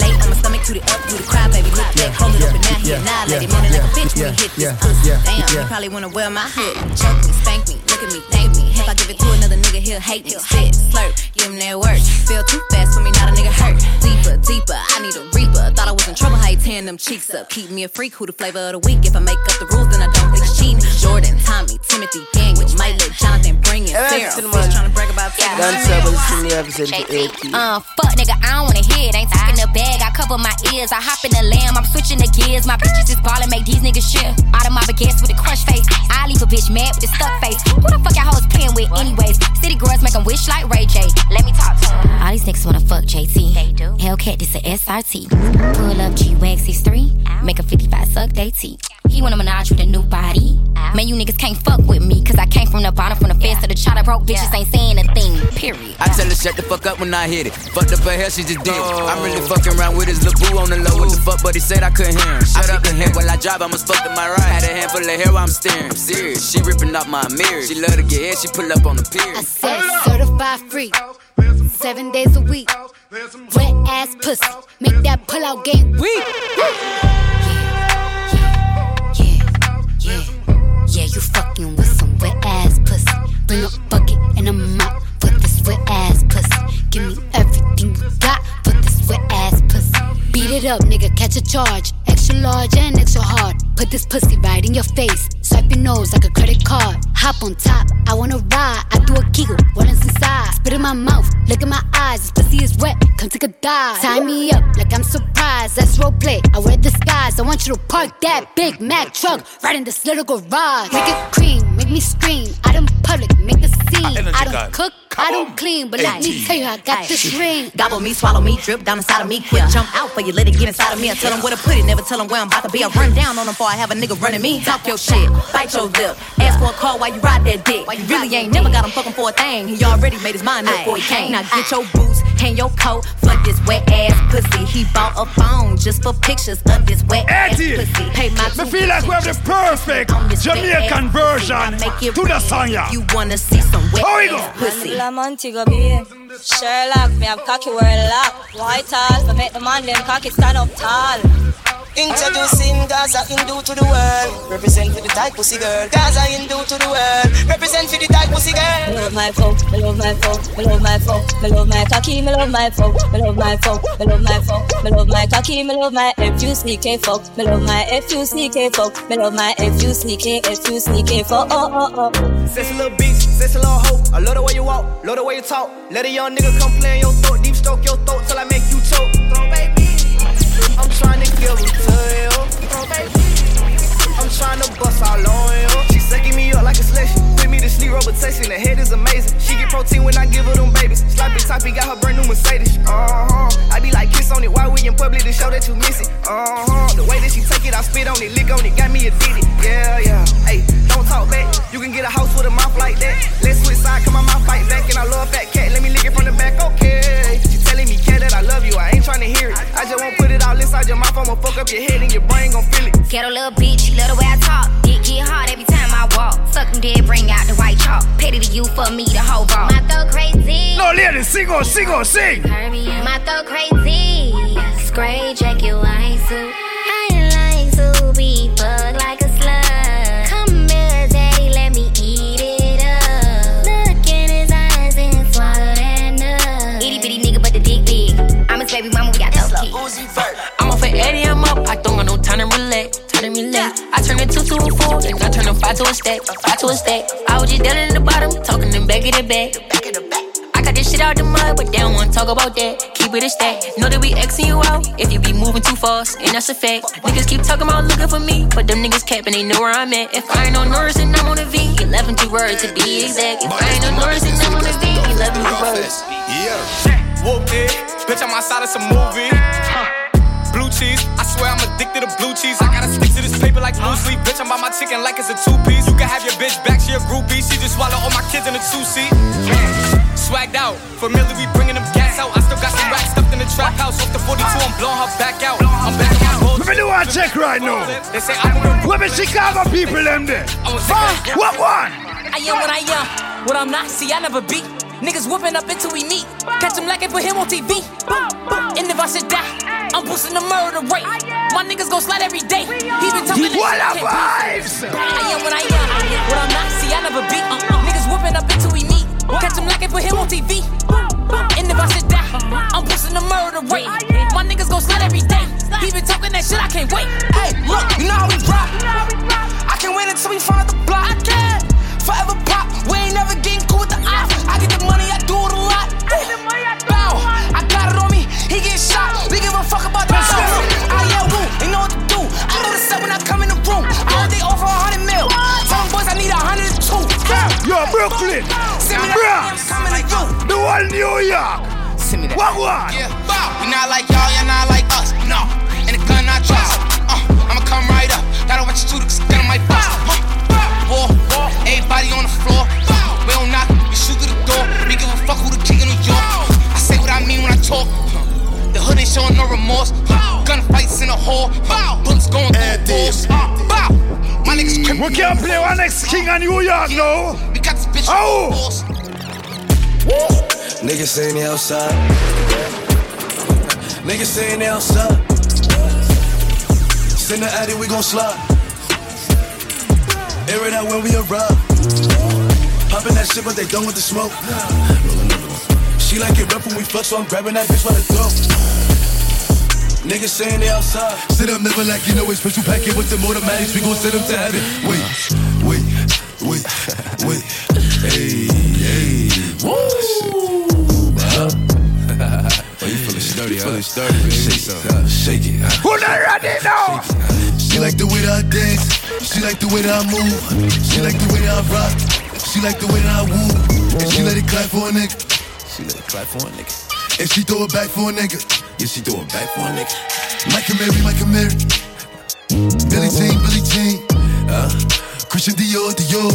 Late on my stomach, to the up, do the cry, baby. Look back, hold it up, and now he annihilated. Moaning like a bitch when he hit this pussy. Damn, he probably wanna wear my hood. Choke me, spank me, look at me, thank me. If I give it to another nigga, he'll hate me. Spit, slurp, give him that work. Feel too fast for me, not a nigga hurt. Deeper, deeper, I need a reaper. Thought I was in trouble, how you tearing them cheeks up. Keep me a freak, who the flavor of the week. If I make up the rules, then I don't think it's cheating. Jordan, Tommy, Timothy, Daniel, might let Jonathan bring in Sarah. Bitch trying to brag about Dance up and sing the episode to 80. Uh, fuck nigga, I don't wanna hear it. Ain't talking the bag, I cover my ears. I hop in the lamb, I'm switching the gears. My bitches is ballin', make these niggas shit. Out of my baguettes with a crush face. I leave a bitch mad with a stuck face. Who the fuck y'all hoes playing with, anyways? City girls make make 'em wish like Ray J. Let me talk to 'em. All these niggas wanna fuck JT. They do. Hellcat, this a SRT. Pull up G Wax, he's three. Make a 55 suck, they T. He want a menage with a new body. Man, you niggas can't fuck with me, cause I came from the bottom, from the fence to the chopper. Broke bitches ain't saying a thing, period. I tell her shut the fuck up when I hit it. Fucked up her hair, she just did. Oh. I'm really fucking around with his little boo on the low. What the fuck, but he said I couldn't hear him. Shut up the head while I drive, I must fuck to my right. Had a handful of hair while I'm staring. I'm serious, she ripping off my mirror. She love to get hit, she pull up on the pier. I said certified freak, seven days a week. Wet ass pussy, make that pull out game weak. Yeah, you fucking with some wet ass pussy. Bring a bucket and a mop for this wet ass pussy. Give me everything you got ass pussy. Beat it up, nigga, catch a charge. Extra large and extra hard. Put this pussy right in your face. Swipe your nose like a credit card. Hop on top, I wanna ride. I do a kegel, what is inside? Spit in my mouth, look in my eyes. This pussy is wet, come take a dive. Tie me up like I'm surprised. That's roleplay. I wear disguise. I want you to park that Big Mac truck right in this little garage. Make it cream, make me scream. I don't public, make a scene. I don't cook, I don't clean, but let me tell you, I got this ring. Gobble me, swallow me, drip down inside of me. Quick jump out for you, let it get inside of me. I tell them where to put it, never tell them where I'm about to be. I run down on them before I have a nigga running me. Talk your shit, bite your lip. Ask for a call while you ride that dick. Why You really ain't never got him fucking for a thing. He already made his mind up before he came. Now get your boots, hang your coat, fuck this wet ass pussy. He bought a phone just for pictures of this wet ass pussy. Pay my Me feel like we have the perfect Jamaican version to the song, yeah. You wanna see some wet How we go? ass pussy. La Montego Bay. Sherlock, me have cocky word lock. White tall, so make the man them cocky stand up tall. Introducing Gaza Hindu to the world. Represent for the tight pussy girl. Gaza Hindu to the world. Represent for the tight pussy Me girl. love my folk, me love my folk, me love my folk, me love my cocky, me love my folk, me love my folk, me love my folk, me love my cocky, me love my F-U-C-K folk, me love my F-U-C-K folk, me love my F-U-C-K, F-U-C-K folk, oh oh oh. Sexy little bitch, sexy little hoe. I love the way you walk, love the way you talk. Let a young nigga come play in your throat, deep stroke your throat till I make you choke. Give him to you. I'm trying to bust all on you. She sucking me up like a selection. Put me to sleep, robotation. The head is amazing. She get protein when I give her them babies. Sloppy toppy got her brand new Mercedes. Uh huh. I be like kiss on it while we in public to show that you miss it. Uh huh. The way that she take it, I spit on it, lick on it, got me addicted. Yeah, yeah. Hey, don't talk back. You can get a house with a mouth like that. Let's switch side, come on, my fight back, and I love fat cat. Let me lick it from the back, okay. She telling me, cat, that I love you. I ain't trying to hear it. I just won't put it all inside your mouth. I'ma fuck up your head and your brain gon' feel it. Ghetto little bitch, love the way I talk. Dick get hard every time I walk. Suck them dead, bring out the white chalk. Petty to you for me, the whole ball. My throat crazy. No, ladies, sing on, sing on, sing. My throat crazy. Scray jacket, white suit. Time. I turn a two to a four, then I turn a five to a stack. A five to a stack. I was just down in the bottom, talking them back of the back. I got this shit out the mud, but they don't wanna talk about that. Keep it a stack. Know that we Xing you out if you be moving too fast, and that's a fact. Niggas keep talking about looking for me, but them niggas capping, they know where I'm at. If I ain't on Norris, then I'm on the V. 11 two words to be exact. If I ain't on Norris, then I'm on the V. 11 two words. Yeah. Whoop it. Bitch, I'm outside of some movie. Huh. Blue cheese, I swear I'm addicted to blue cheese. I gotta stick to this paper like blue sleep. Bitch, I'm by my chicken like it's a two piece. You can have your bitch back, she a groupie. She just swallow all my kids in a two seat. Swagged out, familiar, we bringing them gas out. I still got some racks stuffed in the trap house. Off the 42, I'm blowing her back out. I'm back on my road. Let me do one check right now. They say I'm a Where the Chicago people them there? Huh? What one? I am what I am, what I'm not. See, I never beat. Niggas whooping up until we meet. Catch him like I put him on TV. And if I should die, I'm boosting the murder rate. My niggas gon' slide every day. He been talking that What shit, I a can't vibes! beat. I am what I am, what I'm not. See, I never beat. Uh-uh. Niggas whooping up until we meet. Catch him like I put him on TV. And if I should die, I'm boosting the murder rate. My niggas gon' slide every day. He been talking that shit, I can't wait. Hey, look, you know how we rock. I can win until we find the block. I can. Forever pop. We ain't never getting cool with the ops. I get the money, I do it a lot. Bow. I got it on me. He get shot. We give a fuck about the show. I yeah, woo. They know what to do. I know the set when I come in the room. I know they offer a hundred mil. Tell them boys I need a hundred and two. Yo, Brooklyn, Send me that Bronx, coming to you. the whole New York. Send me that. What one? Yeah, bow. We not like y'all, y'all not like us. No, and the gun not trust. Can't play one next king of New York now. We got this Oh. on the walls. Niggas saying they outside. Niggas saying they outside. Send the addy, we gon' slide. Air it out when we arrive. Popping that shit, but they done with the smoke. She like it rough when we fuck, so I'm grabbing that bitch by the throat. Niggas saying they outside. Sit up, never like you know it's special packet with the automatics. We gon' send them to heaven. Wait, wait, wait, wait. Hey, hey. Huh? oh, you feeling sturdy, huh? feeling sturdy, baby. Shake it, uh, shake it. Who not ready now? She like the way that I dance. She like the way that I move. She like the way that I rock. She like the way that I woo. And she let it clap for a nigga. She let it clap for a nigga. And she throw it back for a nigga. Yeah, she throw it back for a nigga. Micah Mary, Micah Mary. Billy Jean, Billy Jean. Uh, Christian Dior, Dior.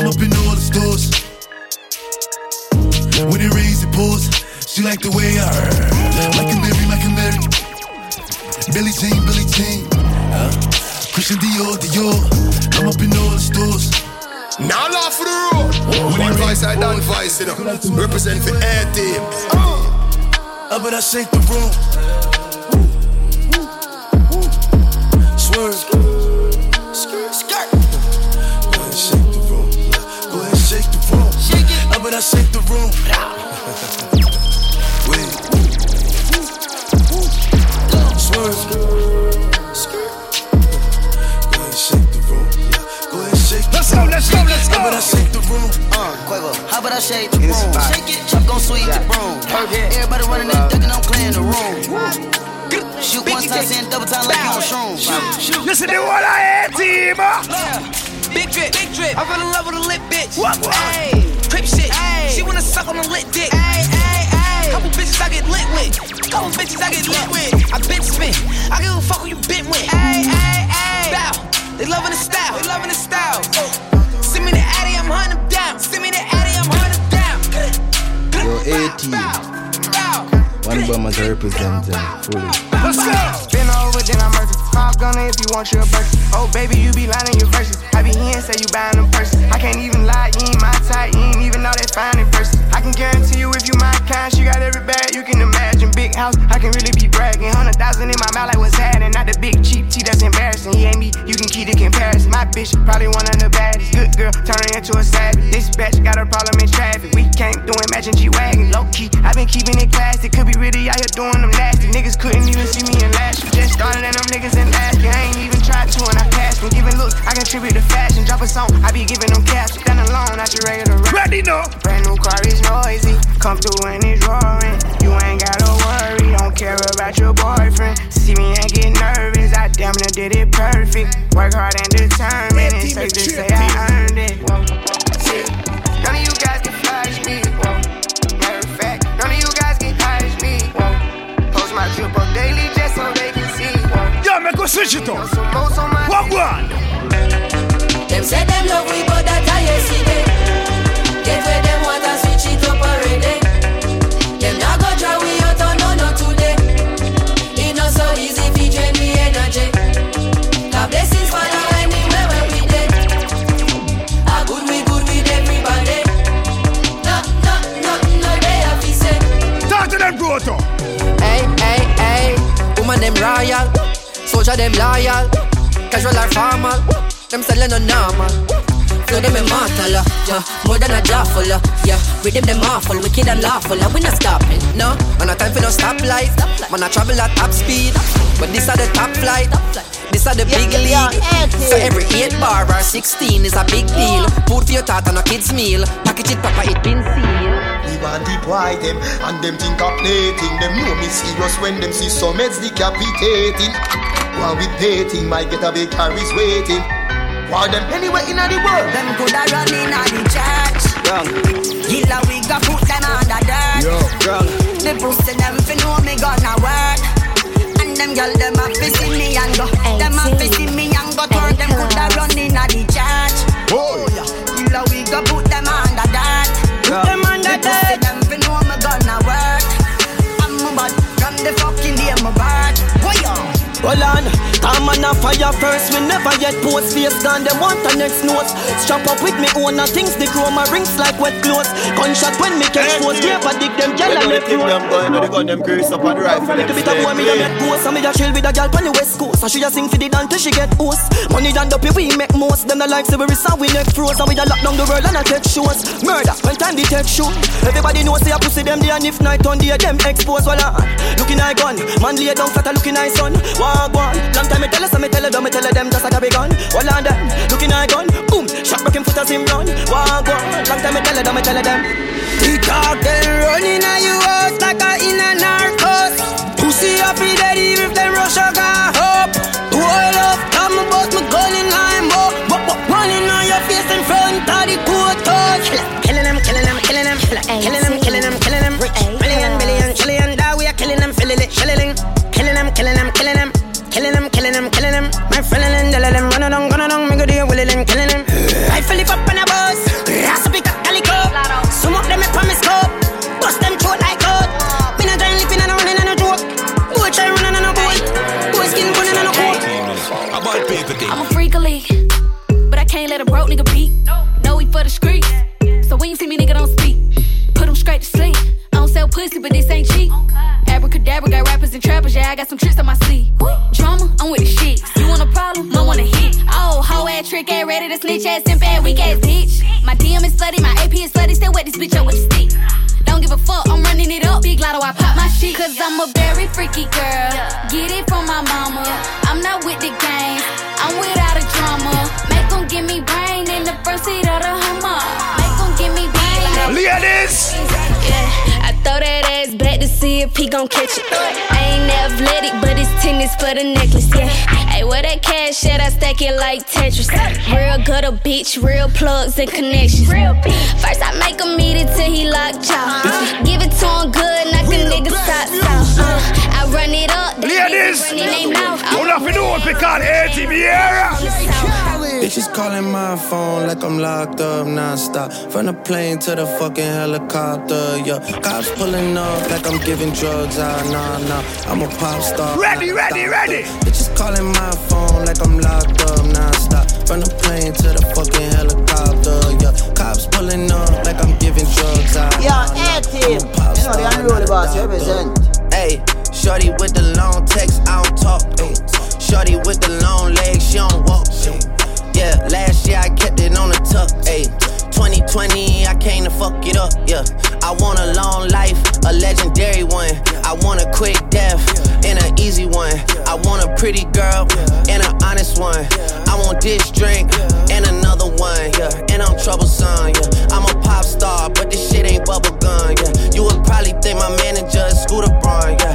I'm up in all the stores. When it rains, it pours. She like the way I Micah Mary, Micah Mary. Billy Jean, Billy Jean. Uh, Christian Dior, Dior. I'm up in all the stores. Now laugh for the road. When the voice I done voice, you know. Represent for A-Team. Up and I shake the room. Swerve. Skirt. Go ahead, shake the room. Go ahead, shake the room. Shake it. Up and I shake the room. Wait. Swerve. Shake the Let's go, let's go, let's Up and I shake the room. Uh, Quavo, how about I shake the room? Shake it, chop gon' sweep the broom. Everybody running that duck and I'm clearing the room. Shoot one time, send double time like you on shrooms. Listen to what I had, team. Big drip, big drip. I fell in love with a lit bitch. What, what? Ayy, crip shit. She wanna suck on a lit dick. Ayy, ayy, ayy. Couple bitches I get lit with. Couple bitches I get lit with. I been spin. I give a fuck who you been with. Ayy, ayy, ayy. They loving the style. They loving the style. Send me the Addy, I'm hunting down. Send me the Addy, I'm hunting down. Yo, 18 to represent them fully. Let's go. Been over, then I murder. Hop gunner if you want your purchase. Oh, baby, you be lying your verses. I be here and say you buying them purses. I can't even lie, you ain't my type. You ain't even know that fine in person. I can guarantee you if you my kind, she got every bag you can imagine. Big house, I can really be bragging. Hundred thousand in my mouth, like what's happening. Not the big cheap tea that's embarrassing. He ain't me, you can keep the comparison. My bitch, probably one of the baddest. Good girl, turning into a savage. This bitch got a problem in traffic. We can't do it, matching G Wagon. Low key, i been keeping it classy. Could be really out here doing them nasty. Niggas couldn't even see me in last. Just started and them niggas in last. I ain't even tried to and I passed. When giving looks, I contribute to fashion. Drop a song, I be giving them caps. Stand alone, not your regular rap. Ready no. Brand new car is noisy. Come through and it's roaring. You ain't gotta worry, don't care about your boyfriend. See me and get nervous. I damn near did it perfect. Work hard and determined. It's safe to say Yeah, me go switch it up. Walk one. Them say them love we, but that I yesterday. Get where them want and switch it up already. Them not go try we out on no no today. It not so easy fi drain me energy. God blessings follow anywhere where we dey. A good we good with everybody. No no no no they have to say. Talk to them, Proto. Hey hey hey, woman them royal, soldier them loyal, casual or formal. Them selling no normal. Flow them immortal, uh, yeah. More than a jawful, uh, yeah. Rhythm them awful, wicked and lawful, uh, we not stopping, no. Man, no time for no stoplight. Man, I travel at top speed, but this are the top flight. This are the big league. So every 8 bar or 16 is a big deal. Food for your tata on a kid's meal. Package it proper, it been sealed. Me want deep why them and them think of plating. Them know me serious when them see some heads decapitating. While we dating, might get a big carries waiting. War them anywhere in the world. Them coulda run in the church. Wrong. Gilla we got put them under dirt. Yo, wrong. The pussy them fi know me gonna work. And them girl them a fi see me and go. Them a fi see me and go turn. Them coulda run in the church. Oh yeah. Gilla we got put them under dirt. Put them under dirt. The pussy them fi know me gonna work. I'm a bad from the fucking day my birth. Hold on, time on a fire first. We never yet post face gone. Them want the next notes. Strap up with me own and things. The my rings like wet clothes. Gunshot when me catch force. Grave a dig them gel and left Think them boy, no they got them grease up on the rifle. Little bit of boy me a get ghost And me a chill with a gal on the west coast And she a sing for the dance till she get host Money done up we make most Them the like say we resound we neck froze And we a lock down the world and a take shows Murder when time they take shoot Everybody know say a pussy them day And if night on day them expose Well looking like gun Man lay down flat a looking like sun Walk one Long time me tell us and me tell them Me tell them just like a big gun Well on them looking like gun Boom shot breaking foot as him run Walk one Long time me tell them Me tell them TikTok them running at you house like a in a narcos. Pussy up in dead even if them rush a got hope. Hold up, come about me gun in line, bo. For the streets. So when you see me, nigga, don't speak. Put him straight to sleep. I don't sell pussy, but this ain't cheap. Abracadabra got rappers and trappers, yeah, I got some tricks on my sleeve. Drama, I'm with the shit. You want a problem? I want a hit. Oh, hoe ass trick, ass ready to snitch ass and bad weak ass bitch. My DM is slutty, my AP is slutty, still wet this bitch up with a stick. Don't give a fuck, I'm running it up. Big lotto, I pop my shit. Cause I'm a very freaky girl. Get it from my mama. I'm not with the games, I'm without a drama. Make them give me brain in the front seat of the Hummer. Make them give me brain. Ladies! Yeah, I throw that ass back see if he gon' catch it. I ain't athletic, but it's tennis for the necklace, yeah. Hey, where that cash at? I stack it like Tetris. Real good, a bitch, real plugs and connections. First, I make him eat it till he locked jaw. Give it to him good, knock a nigga socks off. Uh, I run it up, they Ladies! running they mouth. Don't have to do what we call ATV era. Bitches calling my phone like I'm locked up non-stop. From the plane to the fucking helicopter, yeah. Cops pulling up like I'm giving drugs out, nah, nah. I'm a pop star. Ready, ready, ready. Bitches calling my phone like I'm locked up non-stop. From the plane to the fucking helicopter, yeah. Cops pulling up like I'm giving drugs out. Yeah, A-Team. You know the unruly boss, you represent. Hey, shorty with the long text, I don't talk. Ay. Shorty with the long legs, she don't walk. Ay. Yeah, last year I kept it on the tuck. Ay. 2020, I came to fuck it up. Yeah, I want a long life, a legendary one. I want a quick death and an easy one. I want a pretty girl and an honest one. I want this drink and another one. Yeah, and I'm troublesome. Yeah, I'm a pop star, but this shit ain't bubble gum. Yeah, you would probably think my manager is Scooter Braun. Yeah,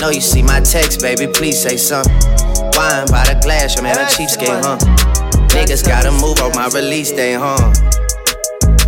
Know you see my text, baby, please say something. Wine by the glass, your man a cheapskate, huh? Niggas gotta move on my release day, huh?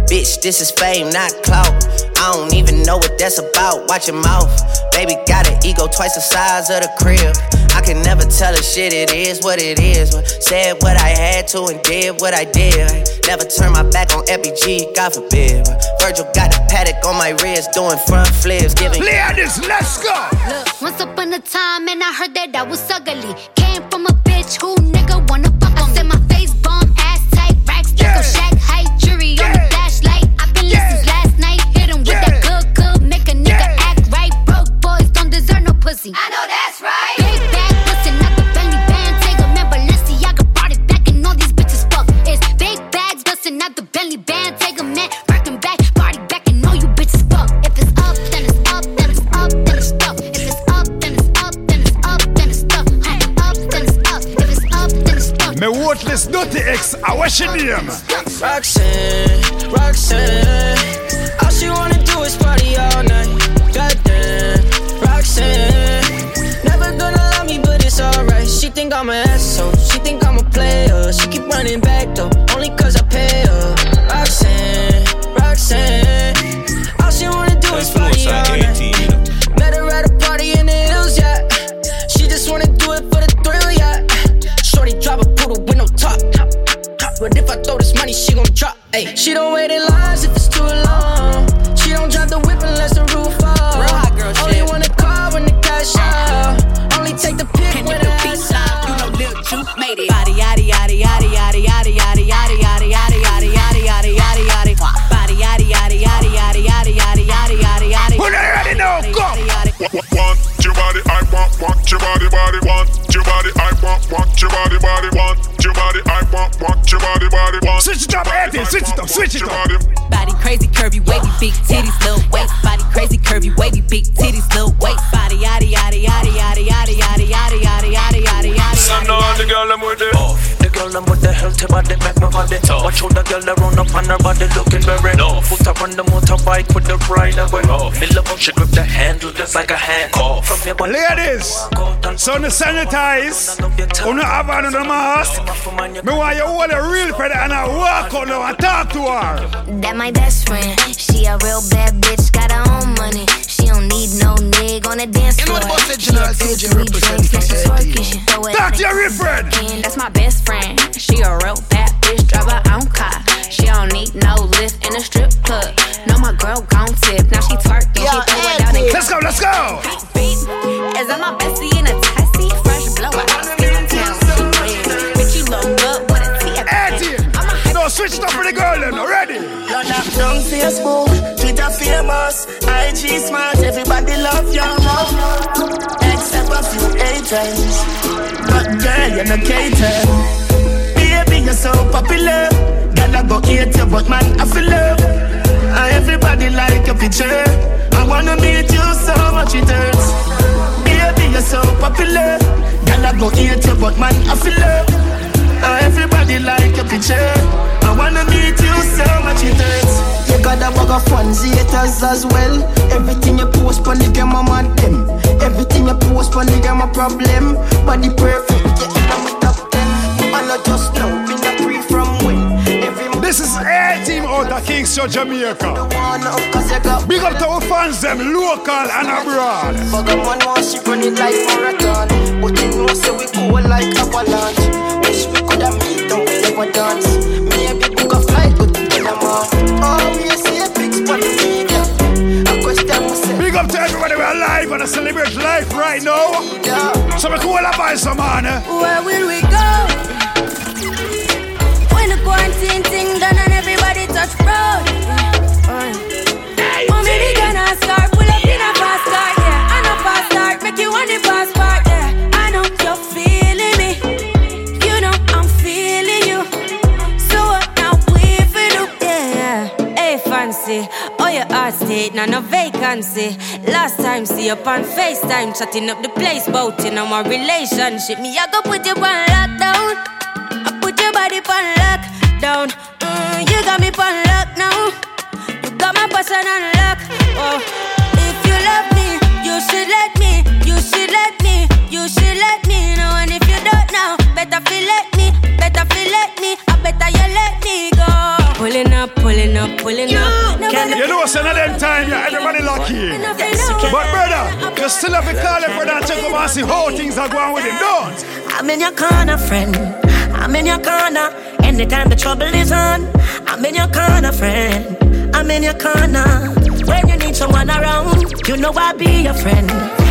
Bitch, this is fame, not clout. I don't even know what that's about. Watch your mouth. Baby got an ego twice the size of the crib. I can never tell a shit, it is what it is. But said what I had to and did what I did. Never turn my back on FBG, God forbid. But Virgil got a Patek on my wrist, doing front flips, giving. Ladies, let's go! Look, once upon a time, and I heard that I was ugly. Came from a bitch who nigga wanna fuck on. I said my face bomb, ass tight, racks, yeah. shack, height, jury on the flashlight. I've been yeah. since last night, hit him with yeah. that good, good, make a nigga yeah. act right. Broke boys don't deserve no pussy. I know that's right. Me worthless dirty ex, I wish your name. Roxanne, Roxanne. All she wanna do is party all night. Goddamn, Roxanne. Never gonna love me, but it's alright. She think I'm an asshole. She think I'm a player. She keep running back though, only cause I pay her. Roxanne, Roxanne. All she wanna do is party all night. Switch it up, Eddie, switch it up, switch it up. Body crazy, curvy, wavy, big titties, little waist. Body crazy, curvy, wavy, big titties, little waist. Body yaddy yaddy yaddy yaddy yaddy yaddy yaddy yaddy yaddy yaddy yaddy. Some know the girl them with it. The girl them with the healthy body make my body tough. Watch how the girl they run up on her body looking very no. Put her on the motorbike with the rider way. Me love how she grip the handle just like a handcuff. From your body. Ladies, so no sanitize, on the have on the mask. Me want you hold a real friend and I walk out now and talk to her. That my best friend. She a real bad bitch, got her own money don't need no nigga on the dance floor. You know the boss said General TJ represents the That's your friend. That's my best friend. She a real bad bitch, drive her own car. She don't need no lift in a strip club. No, my girl gon' tip. Now she twerking, she throw it out and Let's go, let's go. Beat, as I'm my bestie in a tasty fresh blow out. Switch it up for the girl then, already. Load up down Facebook famous, IG smart, everybody love you. Except a few haters. But girl, you're not cater. Baby, you're so popular. I go hate you, but man, I feel love. And uh, everybody like your picture. I wanna meet you so much it hurts. Baby, you're so popular. I go hate you, but man, I feel love. Now everybody like your picture. I wanna meet you so much it hurts. You got a bag of fans, haters as well. Everything you post on the game, I'm them. Everything you post on the game, a problem. Body perfect, yeah, I'm a top ten. But I just know. This is A team out of Kingston, Jamaica. Big up to our fans, them local and abroad. Fuck a man, want she run it like marathon. But you know, say we cool like avalanche. Wish we coulda meet and we never dance. Maybe book a flight, but then I'm. Oh, we see a big spot in media. A question myself. Big up to everybody we're alive and I celebrate life right now. So we cool about some man. eh? Where will we go? Quarantine thing done and everybody touch road. Oh, Mommy, we gonna start, pull up in a fast car, yeah. And a fast start, make you want the fast part, yeah. I know you're feeling me. You know I'm feeling you. So what now we for do, yeah. Hey, fancy, oh your heart state, now no vacancy. Last time see you on FaceTime, chatting up the place, bout in my relationship. Me, I go put you on lockdown. I put your body on lockdown. Mm, you got me on lock now. You got my person on lock. Oh, if you love me, you should let me. You should let me. You should let me know. And if you don't know, better feel let me. Better feel let me. I better you let me go. Pulling up, pulling up, pulling up. Nobody- You know, what's another time, yeah, everybody lucky. But brother, you still have to call him brother and check up and see how things are going with him, don't? I'm in your corner, friend. I'm in your corner. Anytime the trouble is on, I'm in your corner, friend. I'm in your corner. When you need someone around, you know I'll be your friend.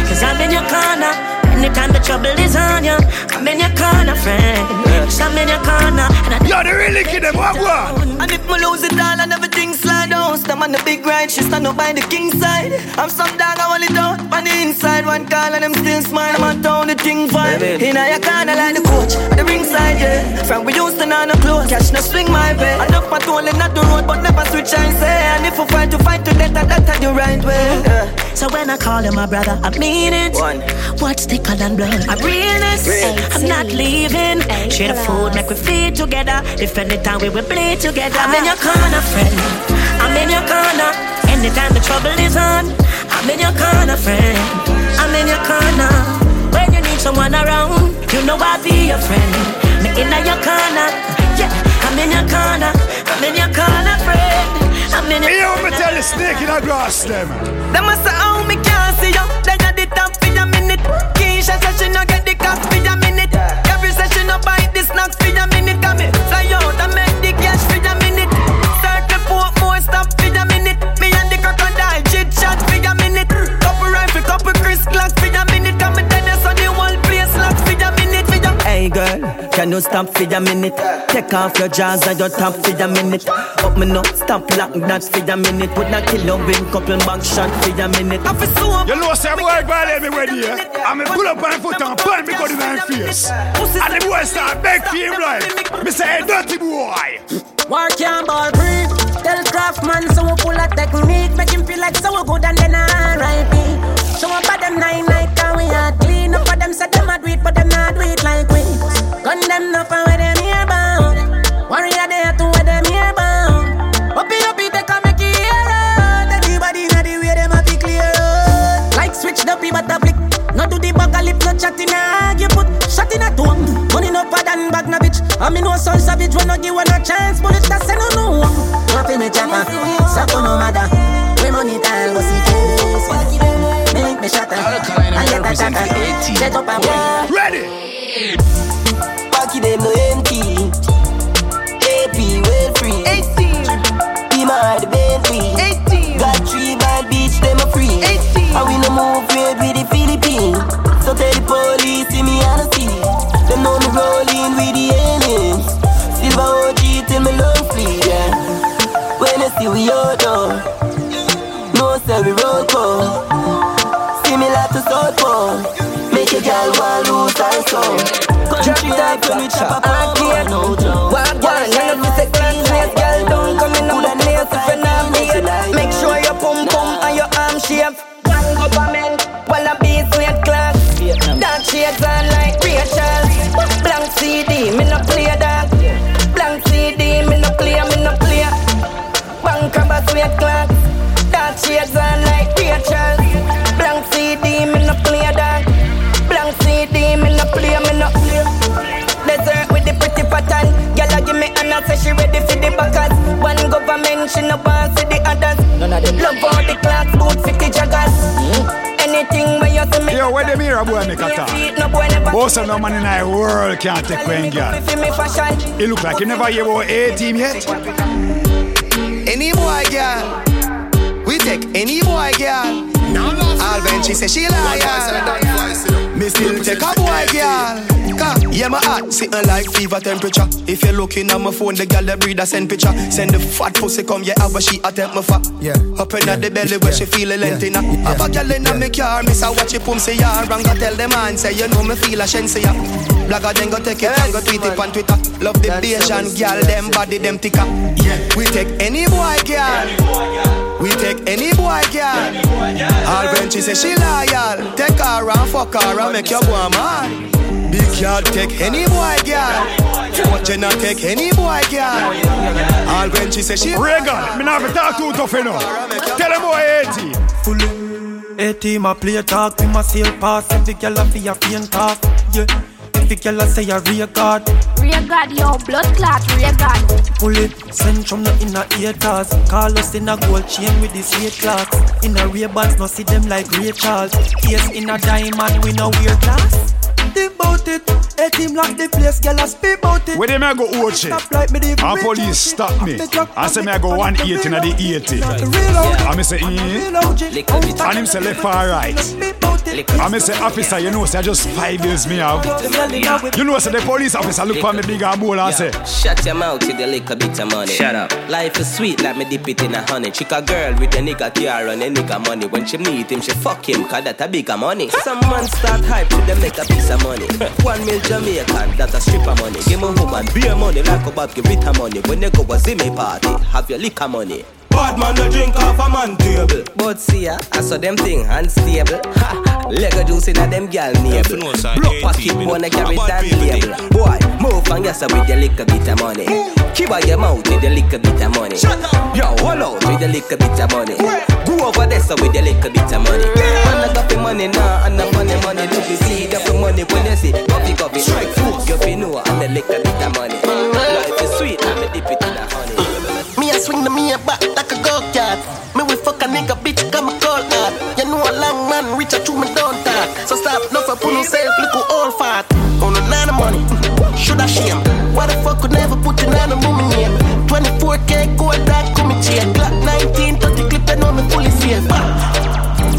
Cause I'm in your corner. Anytime the trouble is on you, I'm in your corner, friend. Cause I'm in your corner. And I Yo, they really kid them, what, what? And if me lose it all and everything slide down, stand on the big ride, she stand up by the king side. I'm some dog, I want it out on the inside. One call and them still smile, I'm on town, the thing fine. In a your corner like the coach, the ringside, yeah. From we used to know no clothes, cash no swing my way. Enough my toll and not the road, but never switch I say. And if we fight to fight to death, that that's the right way. Yeah. So when I call you my brother, I mean it. One. What's thicker than blood? I realness. I'm not leaving. Share the food, make we feed together. If anytime we will bleed together. I'm in your corner, friend. I'm in your corner. Anytime the trouble is on, I'm in your corner, friend. I'm in your corner. When you need someone around, you know I'll be your friend. Me in your corner. Yeah, I'm in your corner. I'm in your corner, friend. I'm in your You want me tell the snake in the grass, them? Them must say, oh, me can't see you. They got the top for a minute. Keisha said she no get the cost for a minute. Every session no buy the snacks for a minute. Can you stop for a minute? Take off your jaws and your top for a minute. Up me no, stop lock that for a minute. Put that killer win, couple back shot for a minute. I feel so You know, say boy violate me with you. I me pull up my foot and punch me gun in my face. And the boy start beg for him like, me say, hey, dirty boy. Work your ball free. Tell Craftman so we pull a technique. Make him feel like so we good and then R.I.P. Show up at them nine night and we are clean up for them. Say them a do it but them not do it like we. Gun them up and where them here bound. Warrior there to where them here bound. Up it up it they can make it here out. Everybody know the way them a be clear out. Like switch the but a flick. No do the a lip, no chat in a argue put shot in a tongue. Money no pad and bag na bitch. I mean no son savage when no give one a chance. Bullet that say no no. No fi me chopper, so no matter. We money time go see I get a shatter. Set up a war. Ready. Backy them no empty. AP well free. 18. Be my the Bentley. 18. Got three bad bitch, them a free. 18. And we no move weird with the Philippines. So tell the police, see me on the see. Them know me rolling with the aliens. Silver OG till me lung flee, yeah. When I see we all done. Country life when we chop she no want see the others. None of them love all the clocks, boot 50 joggers. Hmm? Anything where you see me. Yo, where the mirror boy make a talk? No boy never. Most of no man in the world can't take one girl. Fi me fashion. It look like you never hear about A team yet. Any boy, girl. We take any boy, girl. Alben, she say she loyal. Me still take a boy, girl. Ka, Yeah, my heart sitting like fever temperature. If you're looking at my phone, the girl that breed a send picture. Send the fat pussy come, yeah, but she attempt me fat. Yeah. Up in the belly where she feel a length in her. Have a girl in my car, miss I watch it pum say ya. Wrong, go tell the man, say you know me feel a shen say ya. Blagger then go take it and go tweet it on Twitter. Love the Bayesian girl, them body, them thicker. Yeah. We take any boy, girl. We take any boy, girl. All when she say she loyal, take her and fuck her and make your boy mad. Big girl take any boy, girl. But you not take any boy, girl. All when she say she Reagan, me not have to talk too tough enough. Tell them boy 80. Fully. A team a play talk, we must sail pass. Every girl a fi a faint off. Yeah. Every girl a say a real God. Real God, yo, blood clot, real God. Fully send from the inner haters. Call us in a gold chain with this weight clocks. In a real bands, no see them like Ray Charles. Yes, in a diamond, we no wear glass. Think about it. A team lock the place, girl, I speak about it. Where them I go watch it? Stop like me, the And police stop me. I say me I go 180 in the 80. And me say, eh? And him say left or right. And me say, officer, you know, say I just five years me have. You know, say the police officer look for me big and bowl and say, Shut your mouth with a little bit of money. Shut up. Life is sweet like me dip it in a honey. Chick a girl with a nigga car and a nigga money. When she meet him, she fuck him, cause that a bigger money. Some man start hype to them make a piece of money. One mil Jamaican, that a stripper money. Give me woman beer money like a Bob give it her money. When they go a Zimmy party, have your liquor money. Bad man no drink off a man table. But see ya, I saw them thing unstable. Ha, Lego juice in a them gal navel. Block pocket wanna carry that label. Boy, move and yes with your little bit of money. Keep out your mouth with your little bit of money. Yo, hold out with your little bit of money. Go over there so with your little bit of money. Man, I got the money now, and the money, money. Look, you see the money when you see coffee, coffee. Strike food, you feel know, and the little bit of money. Life is sweet, and me dip it in the honey. Me a swing the me a back like a go-kart. Me we fuck a nigga bitch come a cold hard You know a long man reach out to me don't talk. So stop no for put yourself look who all fat. On a nine money, should I shame Why the fuck could never put in on a woman name 24k gold that come chain Glock 19, 30 clip and know me fully safe.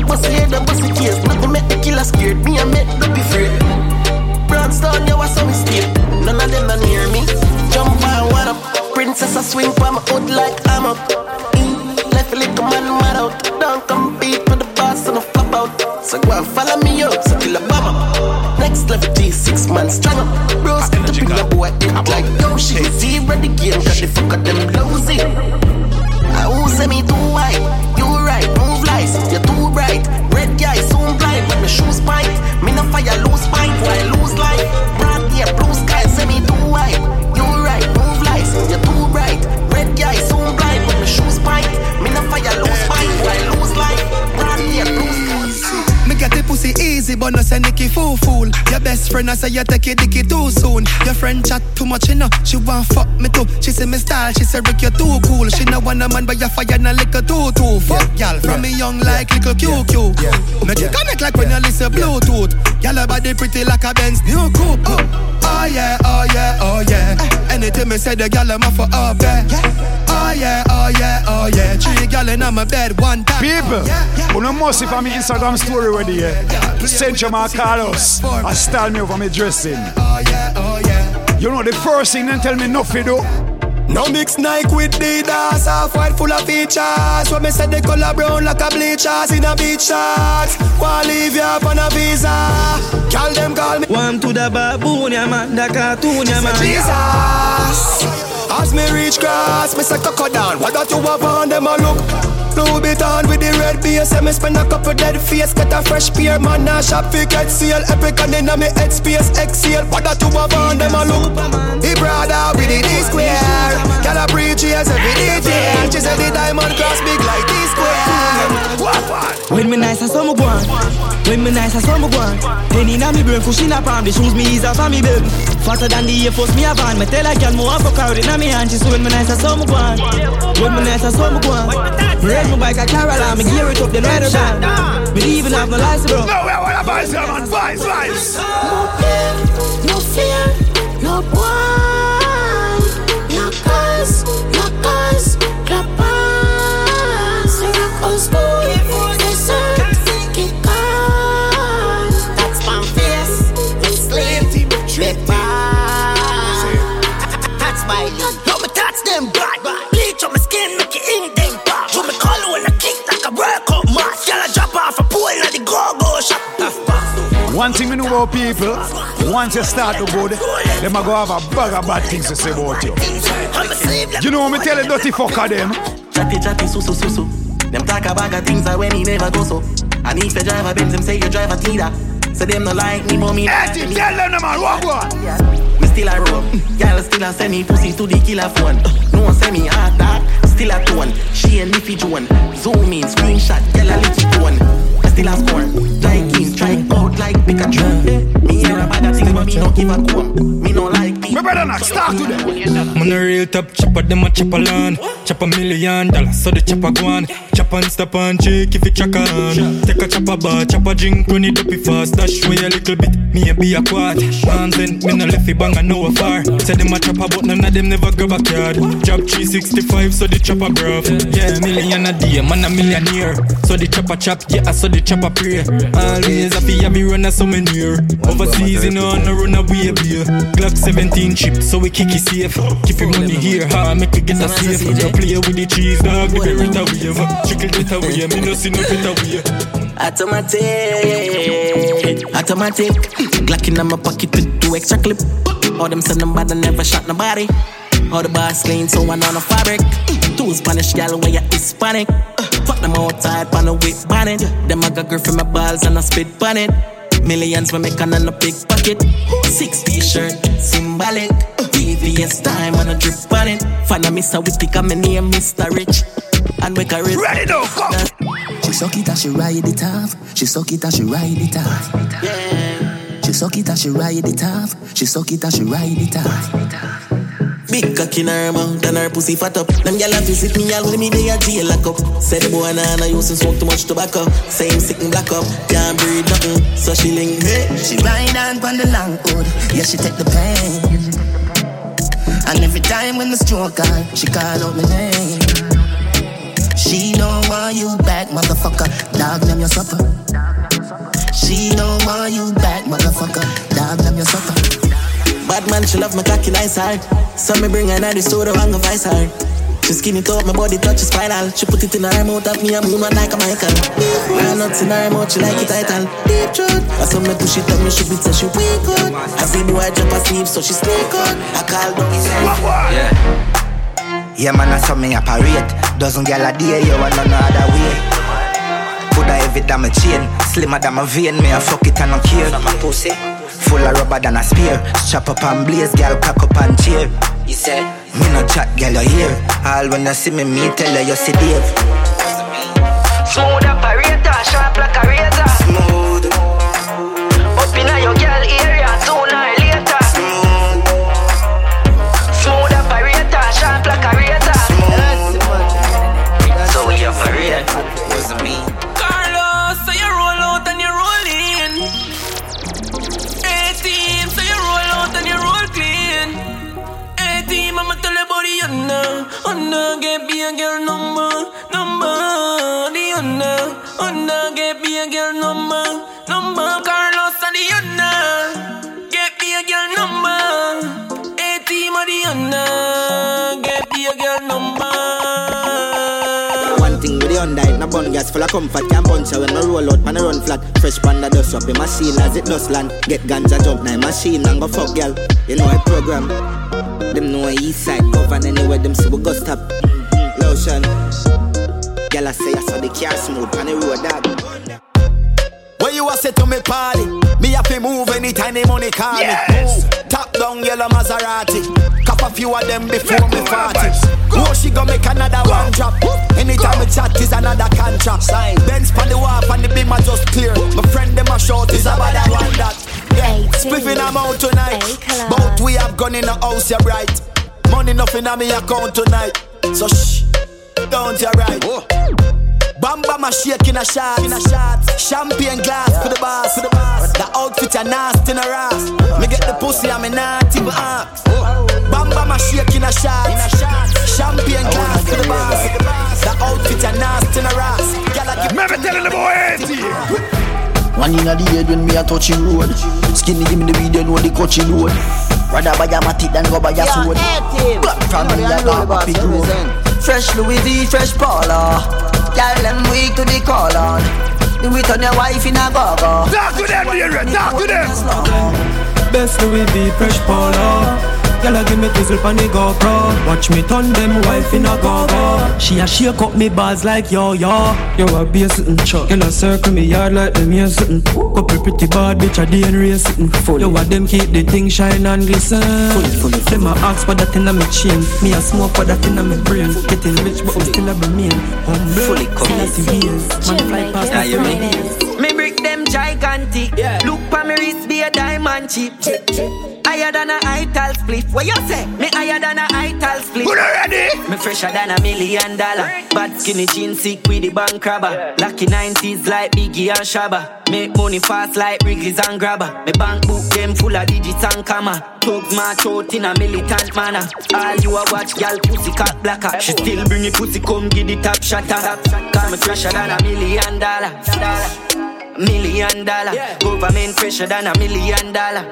Bust the head and bust the case. Nothing make the killer scared. Me I make Princess, I swing for my hood like I'm up. Mm, left a little man mad out. Don't compete with the boss and I flop out. So go and follow me up, so kill a bomber. Next level G6 man strong up. Bros get to bring a boy in like yo shit. Zero the game, cause the fuck of them lousy. I who say me too white? You right, move lies, you're too bright. Red guy soon blind when my shoes bite. Me no fire lose fight, why lose life? Brand here, blue sky, say me too white. You right, move lies, you too bright. Red guy soon blind when my shoes bite. Me no fire lose fight, why lose life? Brand here, blue. Me get the pussy easy, but no say Nicky fool fool. Your best friend I say you take it dicky too soon. Your friend chat too much, you know. She want fuck me too. She say me style, she say Rick you too cool. She no want a man, but you fire na liquor too too. Fuck y'all from me young like little QQ. Make you connect like when you listen Bluetooth. Y'all your body pretty like a Benz new coupe. Oh, oh yeah, oh yeah, oh yeah. Anything me say the gyal I'm for up there. Oh yeah, oh yeah, oh yeah. Three gyal in my bed one time. People, you know most if I'm Instagram story ready here. Centrum Carlos, I style me over me dressing. Oh yeah, oh yeah. You know the first thing they tell me nothing do. No mix Nike with Adidas, half white full of features. When me say the color brown like a bleachers in a beach shorts. Wanna leave you up on a visa? Call them call me. One to the baboon, yeah man, the cartoon, yeah man. Jesus. As me reach grass, me say coco down. What that you have on them a look? Blue bit on with the red base, and me spend a couple dead face. Get a fresh pair, man, now shop fi get seal. Epic and inna me head space, exhale. What that you have on them a look? He brother with the D square. Preach yes every detail. She said the diamond cross big like D square. When me nice and some go on. When me nice, I saw me gone. Penny na me brain, cushion up on the shoes me ease off on me bed. Faster than the Air Force, me a van. Me tell a girl, more fuck out it na me hand. She say when me nice, I saw me gone. When me nice, I saw me gone. Me raise my bike a Caroline, me gear it up, then ride it down. Me even have no license, bro. No, where what about you, man? Vibes, vibes. No fear, no That's. Yo, me touch them bad, bleach on my skin, make it ink them pop. You me call when I kick like a workout mask. Girl, I drop off a pool in the go-go shop. One thing we know about people, once you start to good, them a go have a bag of bad things to say about you. You know what me tell a dirty fucker them? Chatty chatty su su su su. Them talk about the things that when he never go so. And if you drive a Benz, them say you drive a Tiida. So them no like me, mommy. Hey, team, tell them, man, what one? Me still a roll. Y'all still a send me pussy to the killer phone. No one send me hard that. Still a tone. She and Niffy Joan. Zoom in, screenshot, tell a little tone. I still a score. Like him, strike out like Pikachu. Me hear about the things, but me don't give a come. Me no like me. Me better not start to them. Man a real top chopper, them a chop a land Chop a million dollars, so the chopper go on Chop and stop and check if it track on Take a chopper bar, chop a drink, run it up it fast Dash way a little bit, me a be a quad Man sent me no left it bang, I know a far Say them a chopper, but none of them never grab a card Job 365, so the chopper graph Yeah, million a day, man a millionaire So the chopper chop, yeah, so the chopper pray Always happy, have me run a so many year Overseas, you know, no run away, beer Glock 17 chip, so we kick it safe Keep your money here, ha, make it get a safe Don't play with the cheese, dog, the berry wave Trickle it away, me no see no better way Automatic, automatic. Glock in my pocket with two extra clip. All them send them bad and never shot nobody. All the bars clean, so one on the fabric. Two Spanish gal where you Hispanic. Fuck them outside, pan the whip bonnet. Them I got girl from my balls and I spit bonnet. Millions we make on a big pocket. Six t-shirt, symbolic. VVS time on a drip on it. Find a Mr. Whippy, come my name Mr. Rich. And we a rich. Ready now, come. She suck it and she ride it off. She suck it and she ride it off. She suck it and she ride it off. She suck it and she ride it off. Big cock in her mouth and her pussy fat up. Them gyal a visit me all when me dey a jail lock up. Say the boy nah nah use to smoke too much tobacco. Him sick and black up, can't breathe nothing. So she link me. She ride on pon the long hood. Yeah, she take the pain. And every time when the stroke on, she call out my name. She don't want you back, motherfucker. Dog them your supper. She don't want you back, motherfucker. Dog them your supper. Bad man, she love my cocky nice hard. So me bring her in the store and go vice hard. She skin it up, my body touch spinal. She put it in her mouth, of me a moon one like a Michael. Her nuts in her mouth, she like it title. Deep truth. I saw me push it up, me she be say she weak good. I see the white drop asleep, so she sneak out. I call down Yeah. Yeah, man, I saw me operate. Dozen gal a day, you want none other way. Put a heavy than my chain, slimmer than my vein, me a fuck it and no care. My pussy full of rubber than a spear. Strap up and blaze, gal cock up and cheer. You say me no chat, gal you hear. All when you see me, me tell her you see Dave. Smooth operator, sharp like a razor. Smooth. Oh no, get be a girl number, number. The know. Oh get be a girl number, number. Carlos the you. Get be a girl number. 18, my the you. Get be a girl number. One thing with the undied, no bun gas full of comfort Can't punch her when I roll out, man I run flat Fresh panda dust up in machine as it dust land Get ganja jump now machine and go fuck girl You know I program Them know I east side govern anywhere them see we go stop mm-hmm. Lotion Girl I say I saw the car smooth on the road dog When you a say to me party, me have to move anytime the money call Yes. me. Move. Top down yellow Maserati. Cop a few of them before me party. Oh, she go make another one drop. Anytime we chat is another contract. Sign. Benz for the wharf and the beam are just clear. My friend them a short is about that one that. Yeah, spliffing I'm out tonight. Both we have gone in the house, you're right. Money nothing on me account tonight. So shh, don't you right. Bam bam a shake in a shot, in a shot. Champagne glass for the boss, for the boss. The outfit a nasty in a ass. Me get the pussy, I'm not even ask. Bam bam a shake in a shot, in a shot. Champagne glass for the boss. for The boss. The outfit a nasty in a ass. Gyal a give me telling the boy empty. One in the head when me a touching road. Skinny give me the weed, you know the coaching load Rather buy a matic than go buy a sword. Black from me a got a big road Fresh Louis V, fresh Paula Girl, them weak to the call on Do it on your wife in a go-go. Talk to them, dear, talk to them. Best Louis V, fresh Paula Girl, give me tizzle pon the GoPro. Watch me turn them wife in a go-go. She a shake up me bars like yo yo. Yo a be a sitting chuck Girl a circle me yard like them here sitting. Couple pretty bad bitch a day and race sitting. Yo a them keep the thing shine and glisten. Full, full, Them a ask for that in a me chain. Me a smoke for that in a me brain. Getting rich but we still a remain Humble, Fully committed. Man fly past Yeah, the gigantic. Look pa me wrist be a diamond chip. Higher than a ital split. What you say? Me higher than a ital split. Good already. Me fresher than a million dollar. Bad skinny jeans sick with the bank robber. Lucky 90s like Biggie and Shabba. Make money fast like Wrigley's and Grabber. Me bank book them full of digits and comma. Thugs march out in a militant manner. All you a watch, gal pussy cat blacker. She still bring it pussy come give the top. Cause me fresher than a million dollar. Million dollar. Yeah. Government fresher than a million dollar.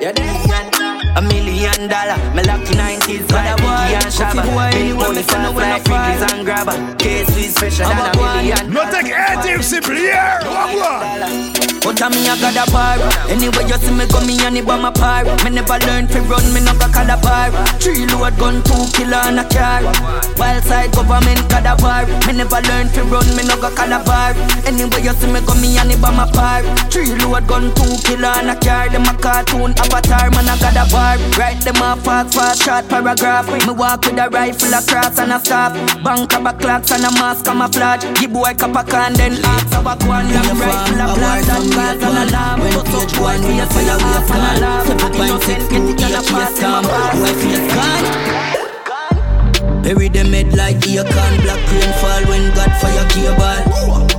A million dollar. Me lucky 90s like Biggie and Shabba. Make money fast like Wrigley's and Grabber. Case is fresher than a million. No take anything simple here. Wagwan. But a me a got a bar Anyway you see me go me and by my par Me never learn to run, me no got a bar Three load gun, two killer and a car Wild side government got a bar Me never learn to run, me no got a bar Anyway you see me go me and by my par Three load gun, two killer and a car Them a cartoon avatar, man I got a bar Write them a fast, fast, short paragraph. Me walk with a rifle, a cross and a staff. Bank of a clocks and a mask camouflage. Give boy cup a can then ask of a one Long rifle, a blast and cause an alarm. When page one, we a fire, we a Seven point six, get it on a pass Come on, wife is gone Bury them head like Akon Black rain fall when God fire cable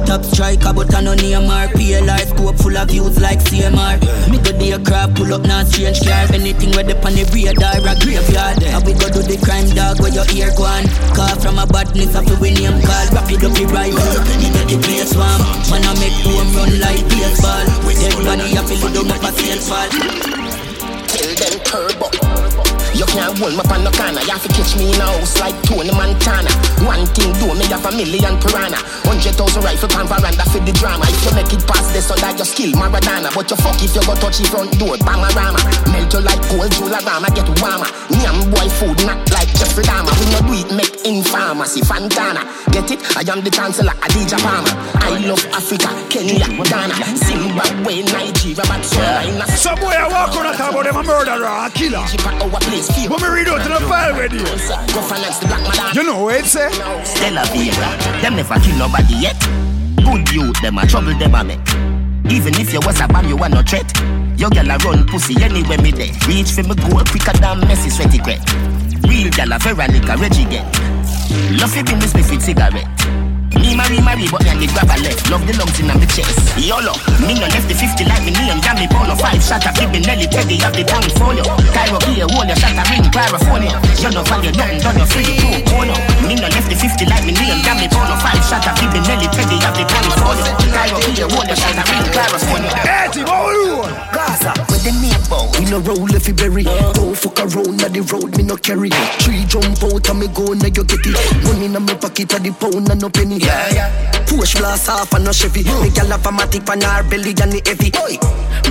Top striker but I no name RPLR scope full of views like CMR Me go the aircraft pull up not strange car. Anything where the the radar a graveyard. I we go do the crime dog where your ear gone Call from a badness of we name call. Rapid up the rifle get the place warm Man I make home run like baseball. Everybody have to load them up a sail fall. Kill them turbo. You can't hold me on no corner. You have to catch me in a house like Tony Montana. One thing do me have a million piranha. Hundred thousand rifle pan veranda for the drama. If you make it past this, so that you skill Maradona. But you fuck if you go touch the front door, Panorama. Melt you like gold, Jularama, get warmer. Nyam boy food, not like Jeffrey Dahmer. We no do it, make in pharmacy, Fantana. Get it? I am the chancellor, Adidja Palmer. I love Africa, Kenya, Ghana, Zimbabwe, Nigeria, Botswana. Some boy I walk on a talk about them a murderer, a killer. But me read out to the file with you. You know what it say? Stella Vera, them never kill nobody yet. Good youth, them a trouble, them a make. Even if you was a bomb, you are no threat. Your girl a run pussy anywhere me there. Reach for me goal quicker than Messi sweaty crack. Real girl a Veronica Reggie get. Love you business me with cigarette. Me marry, marry, but me and the grab a left. Love the lungs in my chest. YOLO, me no left the 50 like me name. Damn me polo five shot a flip Nelly Teddy have the portfolio. Cairo here, hold your shot a ring, Clarifonia. You no value nothing, done your free two corner. Me no left the 50 like me name. Damn me polo five shot a flip Nelly Teddy have the portfolio. Cairo here, hold your shot a ring, Clarifonia. Hey, Tim, how? Gaza, with the name bow. We no roll if you bury. Don't fuck around at the road, me no carry. Three jump out and me go, now you get it. Money in my pocket at the pound and no penny. Yeah, yeah. Push blast off and no Chevy. Mm. Me gal have a matic on her belly and the heavy. Oi,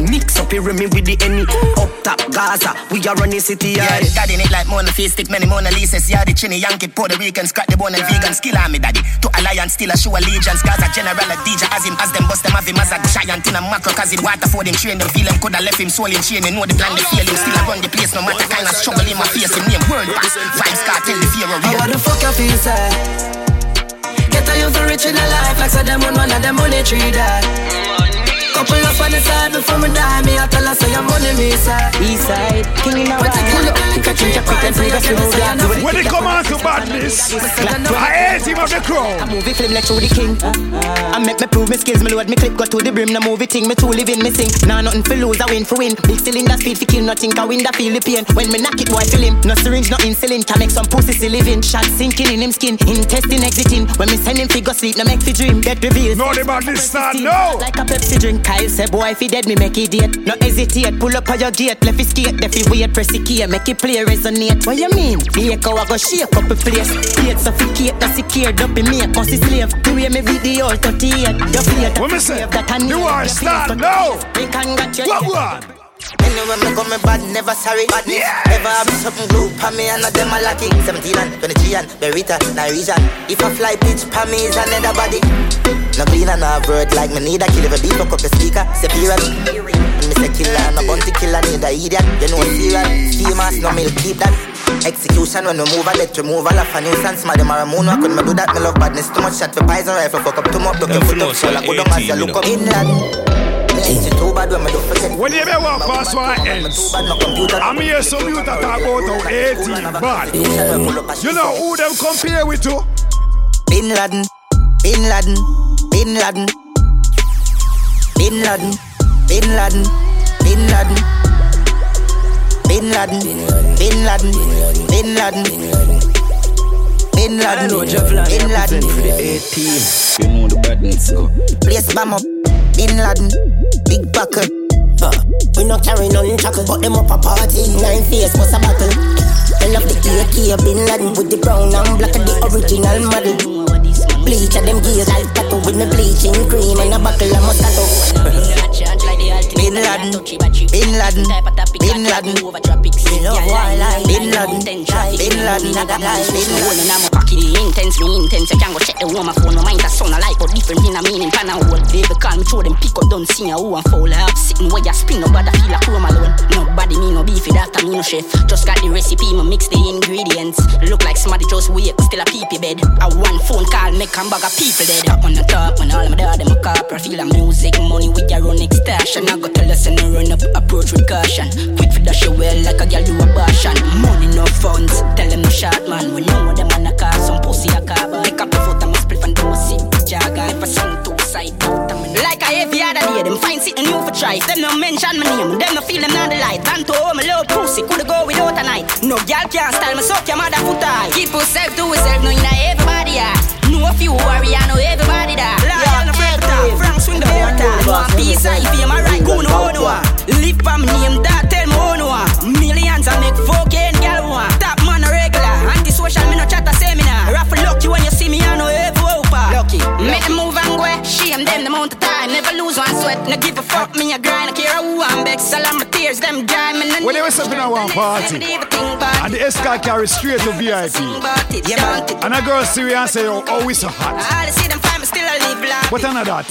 mix up here me with the any. Mm. Up top Gaza, we are running city. Yeah, Yeah, daddy need like Mona Face, stick many Mona Lisas. Yeah, the chinny Yankee, Puerto Rican, scratch the bone and vegan. Skill me, daddy. To alliance, still a show allegiance. Gaza general, a DJ, as him, as them bust them, have him as a giant in a macro, cause it water for them, train them, feel them, Coulda left him soul in chain, know the plan, the feeling. Still I run the place, no matter kind of struggle in my face. Him name world pass. Vybz Kartel, the fear of How the fuck you feel, say? Get a youth rich in a life like so them on one of them money tree that. Couple up on the side before me die, me I tell her say your money me side. East side, king in a ride. Pick a chincha quick and see the flow black. When it come on to badness, I hate him of the crowd. I move it film like through the king. I make me prove me skills, me load me clip, go to the brim, no movie thing, me too living, me sing. Nah, nothing for lose, I win for win. Big cylinder speed for kill, nothing can win, that feel the pain. When me knock it, boy feel him. No syringe, no insulin, can make some pussy still living. Shot sinking in him skin, intestine exiting. When me send him fi go sleep, no make fi dream, get revealed. No, the badness start, no. Like a Pepsi drink, Kyle say, boy, if he dead, me make it date. No hesitate, pull up on your gate, left his skate, left he wait, press the key, make it play, resonate. What you mean? The echo, I go shake up a place. Plate suffocate, that's secured up in me, cause it's slave. The way me video 38, your plate, What me say? that I need. You are start, no. We congratulate. What what? Anyway, me go me bad, never sorry. Badness. Never have something glue pa me and them a lucky. 17 and 23 and Beretta, Norwegian. If I fly pitch pa me is another body. No clean and no word like me need a kill if a beat fuck up the speaker. Separate. Me say killer, no bounty killer, need a idiot. You know serial. Steamers, no milk, keep that. Execution when we move a let remove all of a nuisance. My dem a moon when me do that. Me love badness too much shot for poison rifle. Fuck up too much, look your foot up. So go down as you look up. In you when you ever walk my ends, I'm here some youth that talk about how 18 bad. You know who them compare with you? Bin Laden, Bin Laden, Bin Laden, Bin Laden, Bin Laden, Bin Laden. Bin Laden, Bin Laden, Bin Laden, Bin Laden, Bin Laden, Bin Laden. You know the buttons, so. Place bomb up. Bin Laden, big buckle. Uh, we not carry none chuckle, but them up a party. Nine face was a battle. I love the AK Bin Laden with the brown and black of the original model. Bleach of them gears like tattoo with me bleaching cream and a buckle of Moscato. Bin Laden, Bin Laden, Bin Laden. Me love wildlife. Bin Laden, Bin Laden, Bin Holding on the intense, me intense. You can go check the woman phone. My mind a sound alike, but different in a meaning. Pan a whole baby call me throw them pick up, don't see a who and foul up. Sitting where you spin, nobody feel like room alone. Nobody me no beefy, that I me no chef. Just got the recipe, me mix the ingredients. Look like somebody just wake, still a peepee bed. A one phone call, make a bag of people dead. Up on the top, when all my dad them a copper. Feel a music, money with your own extortion. I go tell us and run up, approach with caution. Quick for dash your well like a girl do abortion. Money no funds, tell them no short man. We know them man a car, some pussy a car. Pick up the foot and split and them a sip jagger. If I sound too side out, like I every other day. Them find something new for try. Them no mention my name, them no feel them not the light. And to home, loud pussy coulda go without a night. No girl can't style me, suck your mother foot high. Keep yourself to yourself, no inna everybody ah. Know a few warrior, know everybody that. Lion no break top, Frank swing the water. One piece I feel my right, go no no. Live for me name, that tell me no. Millions I make fucking girl one. Top man a regular, anti-social me no chat a seminar. Lucky when you see me, I know every over. Lucky, make them move and go. Shame them the amount of time, never lose one sweat. No give a fuck, me a grind, I care who I'm back. Salam my tears, them dry, me When they were stepping at one party, and the escort carry straight to VIP. Yeah. And a girl see me and say, oh, oh, we so hot. I see them find me still a live. What another that?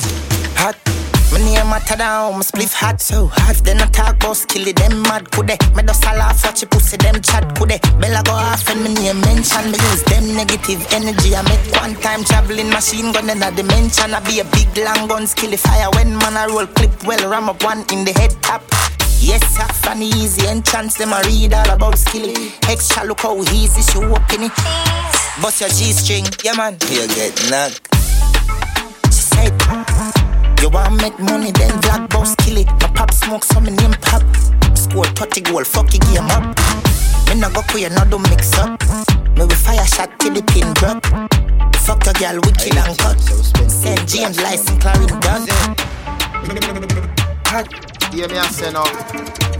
Hot. My name matter down, my spliff hot so hot. Then I talk about skilly, them mad could they? Me just a laugh watch you pussy, them chat could they? Bella go off and my name mention me use them negative energy. I make one time traveling machine gun in a dimension. I be a big long gun skilly fire when man I roll clip well ram up one in the head top. Yes, I funny easy entrance, them I read all about skilly. Extra look how easy she walking it. Bust your G string, yeah man. You get knocked. She said. You want make money, then black boss kill it. My pop smoke, so me name pop. Score 30 goal, fuck your game up. Me no go queer, no do mix up. Me we fire shot till the pin drop. Fuck a girl, wicked and cut. St. James license, Clarendon. Hot. Hear me I say no.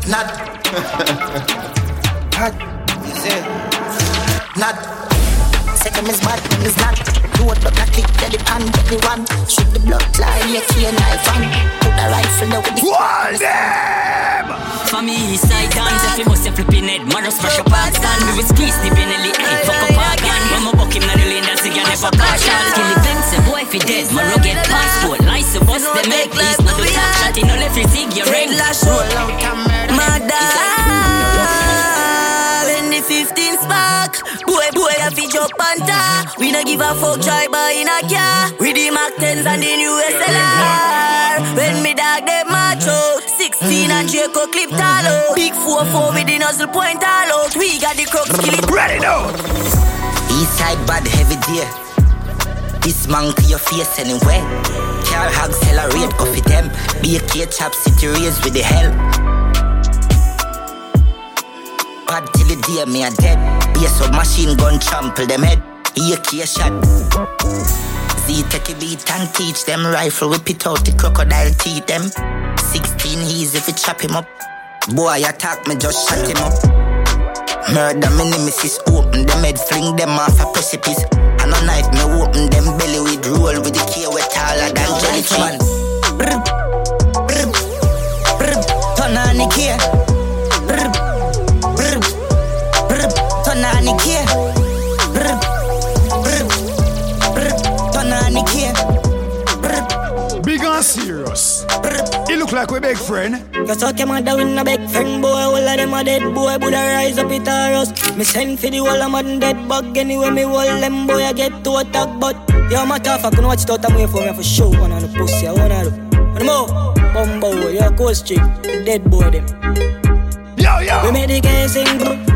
Not. Hot. Not. Second is bad, is not. Do it, but not click the pan, the one. Shoot the blood line, make you a knife on. Put a rifle there with the Wall them! For me, side dance, if you bust your flipping head, man, just fresh up hard stand. Me with squeeze the Benelli, hey, fuck up our gun. When my buck him, not the lane, that's the guy never partial. Kill the fence, a boy, if he dead, my rugged passport. Lice, a bust them head, please, not the top shot, he no left his zig, your ring. Lash roll out Boy, I fi jump and ta. We no give a fuck drive by in a car. With the Mac 10s and the new SLR. When me dog them macho. 16 and Draco clip all out. Big 4-4 with the nozzle point all out. We got the crux kill it. Ready now. Eastside bad heavy deer. This man to your face anyway. Car accelerate, coffee them. Be a K chop city race with the hell. Bad till the day me a dead. Be a submachine gun trample them head. AK shot. Z take a beat and teach them rifle whip it out the crocodile teeth them. 16 he's if it chop him up. Boy attack me just shut him up. Murder me nemesis open them head fling them off a precipice. And a night me open them belly with roll with the key wet taller than jellyfish man. Brr, brr, brr, turn on the key. Serious. He look like we big friend. You suck your mother with a big friend boy. All of them a dead boy. Buddha rise up it a us Me send for the whole of modern dead bug. Anyway me hold them boy I get to attack But yo of fact You know watch it out wait for me for show. One on the pussy I wanna do One more Bumbo Yo coast chick dead boy them. Yo yo! We made the case sing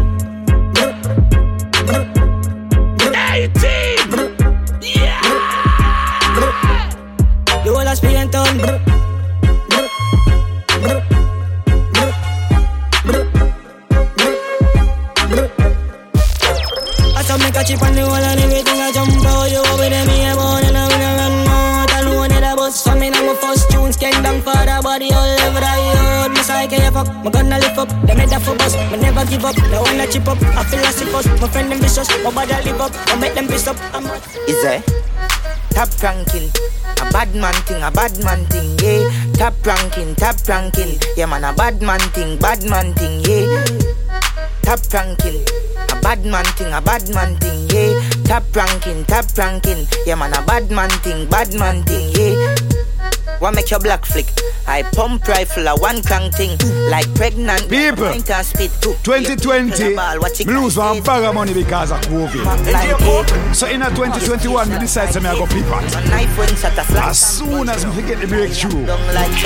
a me gonna lift up. Them head for bus, me never give up. No one a chip up, I feel like first My friend them vicious, my body live up. I make them piss up, I'm Is there? Top ranking, a bad man thing, a bad man thing, yeah. Top ranking, top ranking, yeah man, a bad man thing, bad man thing, yeah. Top ranking, a bad man thing, a bad man thing, yeah. Top ranking, top ranking, yeah man, a bad man thing, bad man thing, yeah. What make your black flick? I pump rifle a one crank thing like pregnant people. Can spit too. 2020, me lose one bag of money because of COVID. So in a 2021, me decide to me I go pivot. As soon as me get the breakthrough,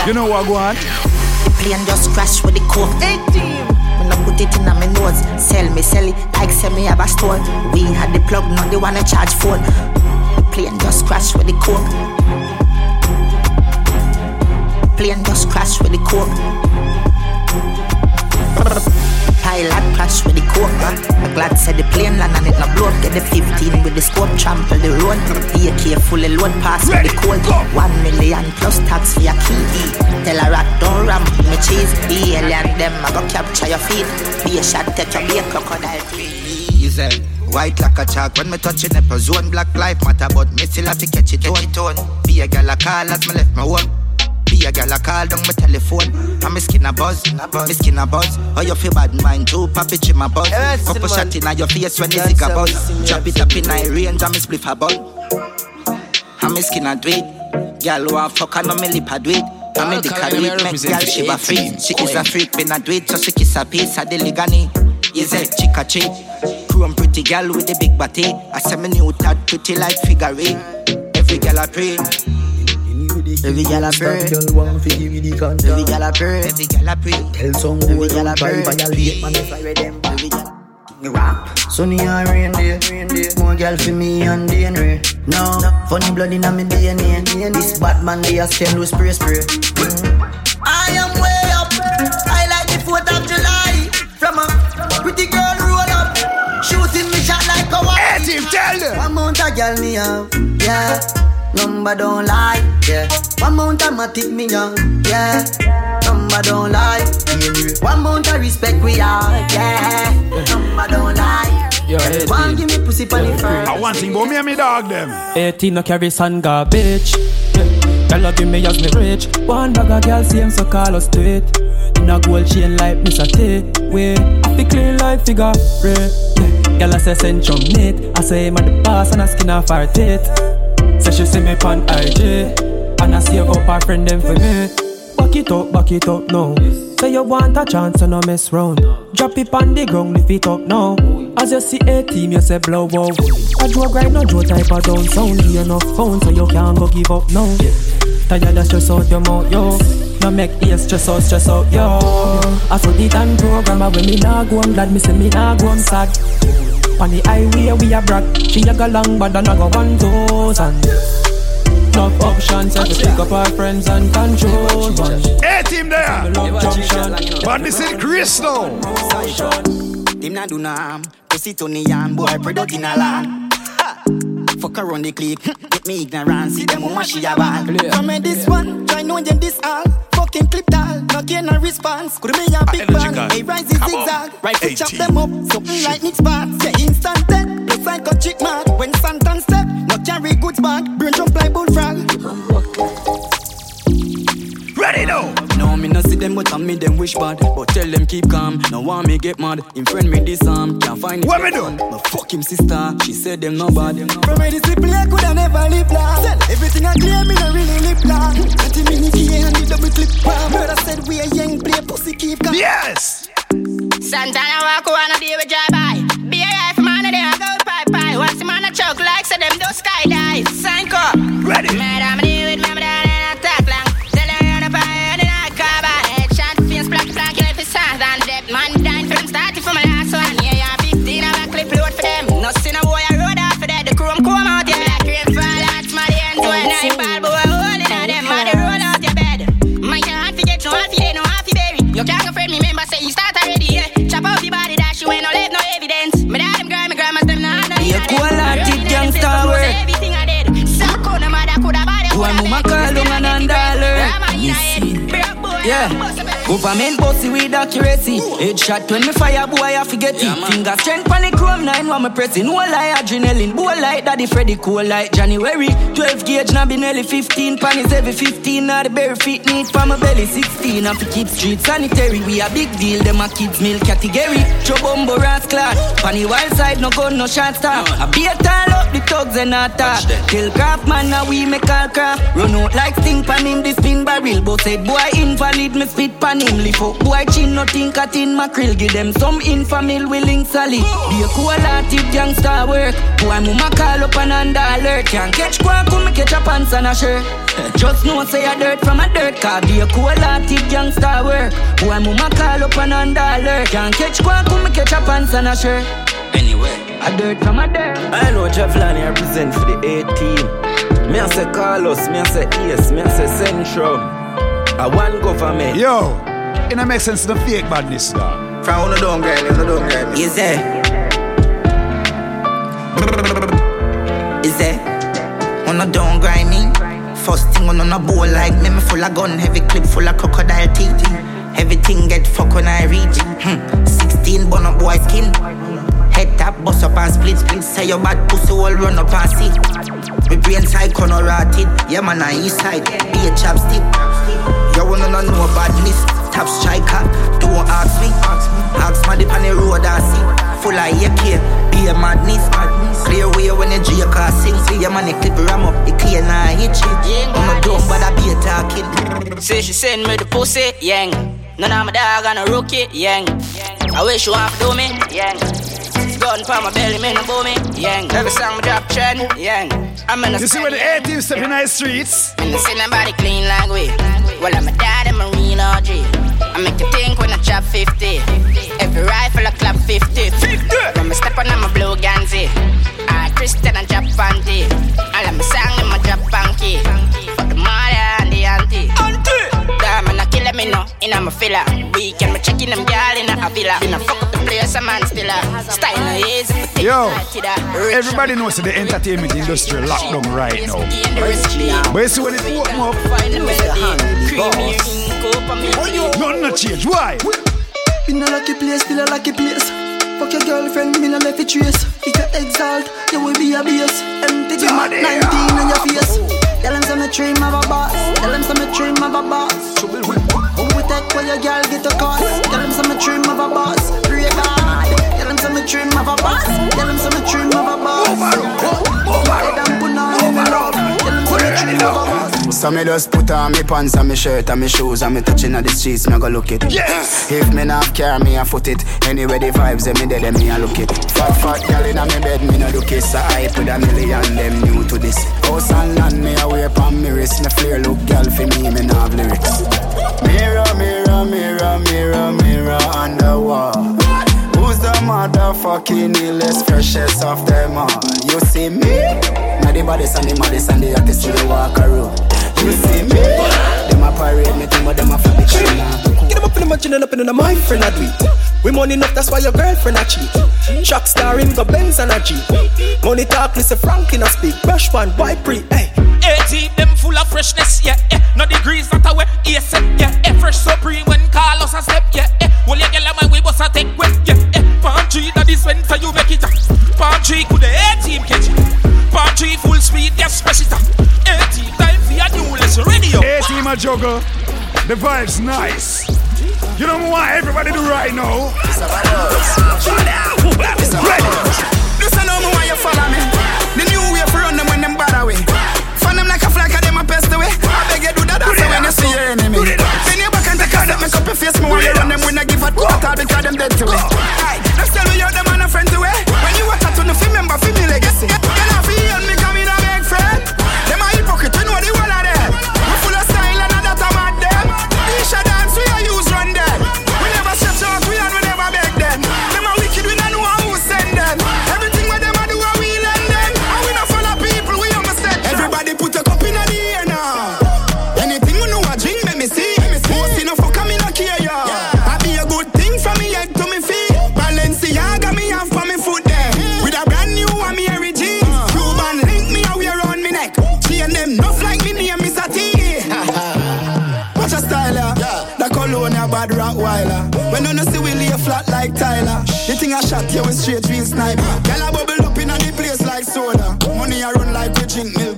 you know what I go on? The plane just crash with the coke. 18. When I put it in my nose, sell me, sell it like sell me have a store. We had the plug, now they wanna charge phone. The plane just crash with the coke. Plane just crash with the coke. Pilot crash with the coke. I'm glad said the plane land and it no blow. Get the 15 with the scope, trample the road. AK fully load pass with the cold. One million plus tax for your key. Tell a rat don't ram me cheese. The alien them I go capture your feet. Be a shot, take your be a crocodile teeth. You say White like a chalk when me touching the zone Black life matter but me still have to catch it on it Be a gal a call as me left my home Be a gal a call down my telephone. And me skin a buzz, me skin a buzz. Oh you feel bad mind too, papi chim a buzz. Couple shot in your face when the zig a buzz. Drop it up in my range and me spliff a bun. And me skin a do it Gal want fuck and me lip a do it I me the carry it, make gal shiver free. She is a freak, me not do it So she kiss a piece of the ligani. Is a chick a chick? Chrome pretty gal with the big body. I say me new tad pretty like figure eight. Every gal I pray. Every gal a pray. Every Girl want fi give me the contact. Every gal a pray. Every gal I pray. Tell some Every boy gal a try pray. violate man if I read them. Every gal. Me rap. Sunny and rain day, rain day. More girl for me and DNA. No, funny blood in me DNA. This bad man they a send with spray spray. I am way up. I like the 4th of July. From a pretty girl roll up. Shooting me shot like a wife. Hey, team, tell them. One mount a girl me have, yeah. Number don't lie, yeah. One mount a matic me young, yeah. Number don't lie, yeah. One mount a respect we are, yeah. Number don't lie. Yo, hey, One give me pussy pon the first. I want thing about me and me dog them. 18 no carry sun garbage. Yeah. Girl, give me as me rich. One bag of girl same so call us straight. In a gold chain like Mr. T. Wait, I feel clean like figure. Yeah. Girl, I say centrum neat. I say I'm at the boss and I skin off her teeth. Say she see me pan IG. And I her up her friend them for me. Back it up, back it up now. Say you want a chance and no mess round. Drop it on the ground, lift it up now. As you see a team, you say blow wow. A Joe grind, no Joe type of down sound. You enough phone so you can't go give up now. Tired of stress out your mouth, yo. No make ears stress out, stress out, yo. I saw the time program, when me nah go, I'm glad me say me nah go, I'm sad. On the highway we a brag, she a go long, but I go one thousand. Enough options, so to pick up our friends and control one. Hey team there, but this is Chris now. Team na do nam, pussy Tony Yam, boy product in a land. Ha! Fuck around the clip, get me ignorant, see them woman she a ball. Come in this one, try know them this all. Fucking clip tall, not get no response. Could me a big bang, hey rise is zigzag. Right to chop them up, something like mix parts. Yeah, instant dead, looks like a chick mark. When Santan step, not carry goods back. Brain jump like bullfrog. Ready now. No, me no see them, but I me them wish bad. But tell them keep calm. No want me get mad. In friend me this arm, can't find it. What me do? But fuck him sister, she said them no bad. From where this play coulda never live long. Said everything I clear, me no really live long. Thirty minutes here and the double clip palm. Brother said we a young play, pussy keep calm. Yes. Santana walk on a day with drive by. Be a life man, and they a go pie pie. Once the man a choke like, so them do skydive. Sign up. Ready. Madam, deal with me, coulda body, Who am I call on an dollar? Yeah, government bossy with accuracy. Headshot when me fire, boy, I forget it. Finger strength on the chrome nine, while me pressing. No lie, adrenaline. Boy, like daddy Freddy, cool like January. 12 gauge, now be nearly 15. Panties every 15. Now the bare feet need for my belly 16. And to keep street sanitary. We a big deal, them a kids meal category. Chobombo rascal. Panny wild side, no gun, no shot stop. I be a tall up the thugs and attack. Kill craft man, now we make all craft. Run out like sting pan in the spin barrel. But said boy invalid, me spit pan him. Lift up boy chin, nothing cut in mackerel. Give them some infamil willing solid. Be a cool-hearted youngster work. Boy mama call up and under alert. Can't catch quack, come catch a pants and a shirt. Just know say a dirt from a dirt car. Be a cool-hearted youngster work. Boy mama call up and under alert. Can't catch quack, come catch a pants and a shirt. Anyway, a dirt from a dirt. I know Jeff Lanny represent for the 18. Me I say Carlos, me I say Ace, me I say Centrum. I one government. Yo, it don't make sense to the fake badness, dog. From who no don't grind, who no don't. Is there? Is there? On a don't grind me. First thing on a bowl like me, me full of gun, heavy clip full of crocodile teeth. Everything get fuck when I reach. Hmm. 16 bun up boy skin. Head tap, bust up and split split. Say your bad pussy all run up and see. Me brain side corner rotted. Yeah man, on east side. Be a chapstick. You wanna know no badness. Top striker. Don't ask me. Ask me dip on the road and see. Full of AK. Be a madness. Clear way when the J car sing. See your man, clip ram up. It clear now, hit it. I'm a dumb, but I be a talking. Say she send me the pussy, yang. None of my dog and a rookie, yang. I wish you want to do me, yang. Gun for my belly, me no bow me, yang. Every song me drop trend, yang. I'm in the You see where the 18 step in the streets? And they say nobody clean like we. Well, I'm a dad and marine OG. I make you think when I chop 50. Every rifle I clap 50. 50. When I step on, I'm a blue Ganzi. I Christian and drop panty. All of my song in my drop panky. For the mother and the. Auntie. Damn, and I kill me no, in a filler. Weekend, me checking them girl in a villa. In a fuck up the place, a man still a style no easy. for take Yo, it to the rich everybody knows that the entertainment industry locked down right now. But you see when it open up, nothing not change. Why? In a lucky place, still a lucky place. Fuck your girlfriend, me no left it trace. If you exalt, you will be a base. Empty gym at 19 on your face. Tell them some dream of a boss. Tell them some dream of a boss. Who we take where your girl get a call? Tell them some dream of a boss. Pray God. Tell them some dream of a boss. Tell them some dream of a boss. Let them put on in the love. Tell them some dream of a boss. So me just put on me pants and me shirt and me shoes and me touching on the streets, me go look it. Yes. If me not care, me a foot it. Anyway the vibes, them me dead, me a look it. Fat fat gal inna me bed, me no do kiss. I hype with a million, them new to this. House and land, me a wear pon me wrist. Me flare look gal for me, me not have lyrics. Mirror, mirror, mirror, mirror, mirror on the wall. Who's the motherfucking illest, freshest of them all? You see me? Now the baddest and the maddest and the hottest the walk around. You see me? Them a parade me thing, but them a flip it Get them up in the mansion and up in the my friend a do it. We money enough, that's why your girlfriend a cheat. Shock star him go Benz and a Jeep. Money talk, listen Franklin a speak. Brush one, white pre, hey. AT, them full of freshness, yeah, yeah. No degrees that away, yes, yeah, yeah. Fresh supreme when Carlos a step, yeah, yeah. Well, you get my way, boss a take way, yeah, yeah. Palm tree, that is when for you make it. Palm tree, could the A team catch it? Palm tree, full speed, yes, smash it. A team, time for your new lesson radio. A team a juggle, the vibe's nice. You don't know what everybody do right now? Ready. This I know me why you follow me. The new way for run them when them bad away. Fan them like a flag, and them a pest away. I beg you do that dance when you see your enemy. Bend your back and take a step, make up your face. Me while you run them when I give a quarter because them dead to it. Like Tyler. The thing I shot you with straight real sniper. Girl a bubble up in the place like soda. Money I run like we drink milk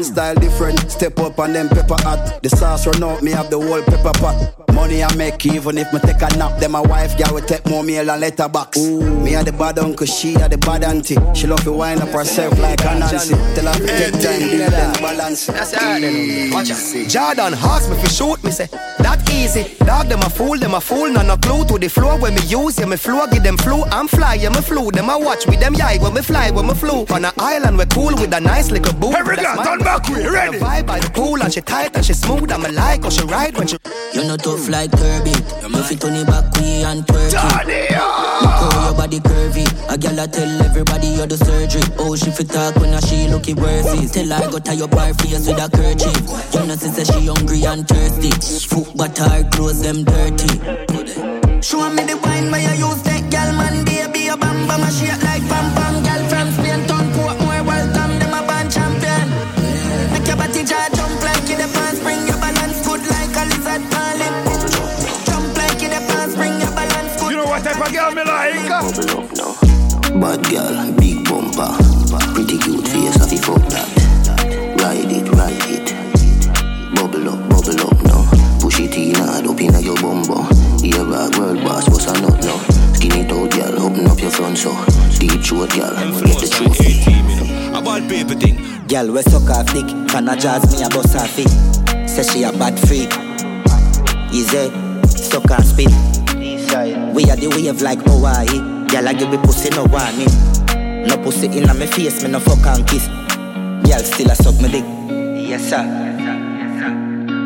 Man style different, step up and them pepper hot. The sauce run out, me have the whole pepper pot. Money I make even if me take a nap. Then my wife girl will take more meal and letterbox. Me a the bad uncle, she a the bad auntie. She love to wind up herself like a Nancy. Tell her to take time, build them balance. That's hard, mm. Watch out. Jordan ask me for shoot me say that easy. Dog them a fool, them a fool, none no clue to the floor when me use yeah me flow give them flu. I'm fly, yeah me flew. Them a watch with them yai when me fly when me flew. On an island we cool with a nice little boo. Every girl back, we ready. Vibe by the pool and she tight and she smooth. I'm a like or she ride when she. You know tough like Kirby. You fit on the back we and twerk it. Ah. Look how your body curvy. A gal I tell everybody you're the surgery. Oh she fit talk when I she looky worthy. Tell her go tie up her face with a kerchief. You know she say she hungry and thirsty. Foot but her clothes them dirty. Show me the wine where you use Bad girl, big bumper, pretty cute face, have you fuck that? Ride it, ride it, bubble up, bubble up now. Push it in hard up inna your bumbo. Ear bag, world boss, what's a nut now? Skin it out, girl, open up your front so. Deep throat, girl, get the trophy. A ball paper thing. Girl we suck off dick. Can a jazz me a bust off it. Say she a bad freak. Easy, suck and spit. We are the wave like Hawaii. Girl I give me pussy no warning. No pussy inna me face, me no fuck and kiss. Girl still a suck me dick. Yes sir.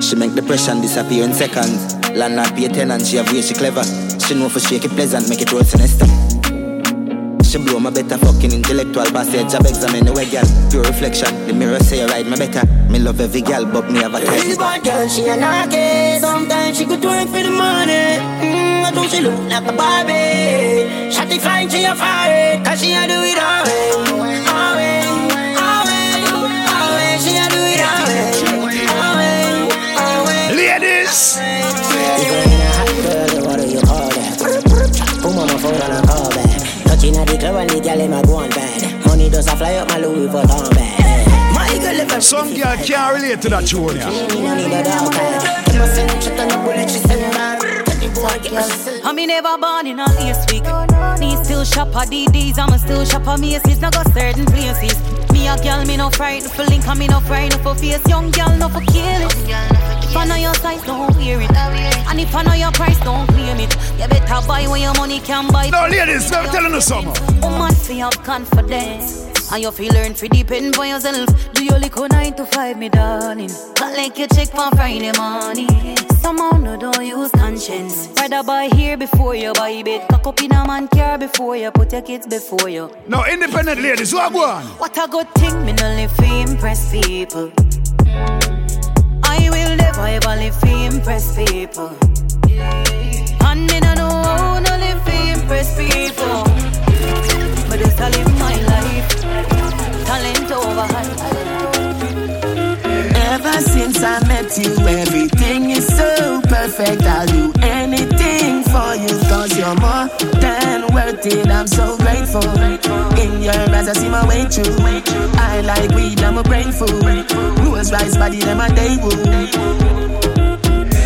She make depression disappear in seconds. Land not pay tenant, she have way she clever. She know for shake it pleasant, make it roll sinister. She blow my better fucking intellectual passage. Job examine the way, girl. Pure reflection. The mirror say you ride me better. Me love every girl, but me have a type. This bad girl, she a knocky. Sometimes she could work for the money. Mm, I do she look like a Barbie. Shotty flying, she a fire. Cause she a do it all way. All way, all way, all way. She a do it all way. All way, all way. Ladies! Even in a hot girl, what do you call that? Put on my phone and I call back. Touching at the club and the girl in my go bad. Money does a fly up my Louis Vuitton bag. My girl if I Some girl can't relate to that tune, yeah. I me never born in a lace week. Me still still shop at DDs, I'ma still shop at Macy's. Now got certain places. Me a girl, me no frightened for link, and me no frightened for face. Young girl, no for kill it. If I know your size, don't wear it. And if I know your price, don't claim it. You better buy when your money can buy. No, ladies, I'm telling you something. Woman, feel have confidence. And you feel learn to depend on yourself. Do your little nine to five, me darling. Collect your check for Friday morning. Somehow no don't use conscience. Rather buy here before you buy bed. Cock up in a man car before you put your kids before you. No, independent ladies, what go on? What a good thing, me no live to impress people. I will never ever live to impress people. And me no know how no live to impress people. But just I live my life. Talent over Ever since I met you, everything is so perfect. I'll do anything for you, cause you're more than worth it. I'm so grateful. In your eyes, I see my way through. I like weed, I'm a brain food. Rules rice, body, them a day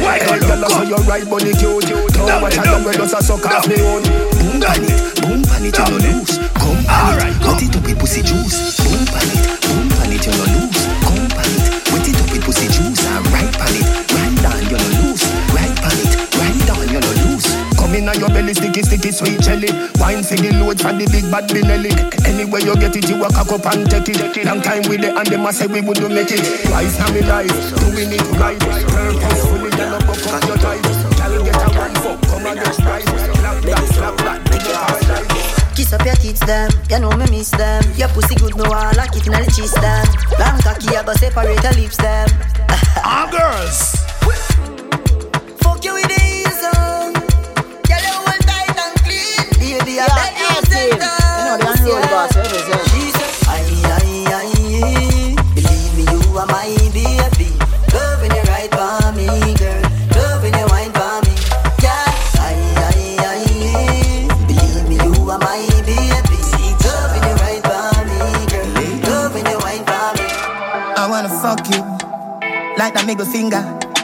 Why hey, girl, I saw your right body cute. Don't watch out, where does a suck off me own. Boom pan it, boom pan it, you no lose. Come pan it, cut it up with pussy juice. Boom pan it, boom pan it, you no lose. Come pan it, wet it up with pussy juice. And right pan it, right down, you're no lose. Right pan it, right down, you're no lose. Come in on your belly, sticky, sticky, sweet jelly. Wine for the load from the big bad Benelli. Anywhere you get it, you walk up and take it. Long time with it, and them a say we wouldn't make it. Twice now me life, doing it right. Purposefully, you know, buck up your drive. Tell get a one fuck, come and get right. Slap that, slap that, Kiss up your tits, them. You know me miss them. Your pussy good, no I like it in the cheese, them. Long cocky, I go separate your lips, them. Ah, girls. Fuck you with the ease on. Girl, you hold tight and clean. Baby, I bet you set You know the unroll boss, middle finger.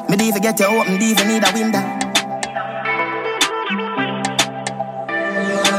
Me even get you open, even need a window.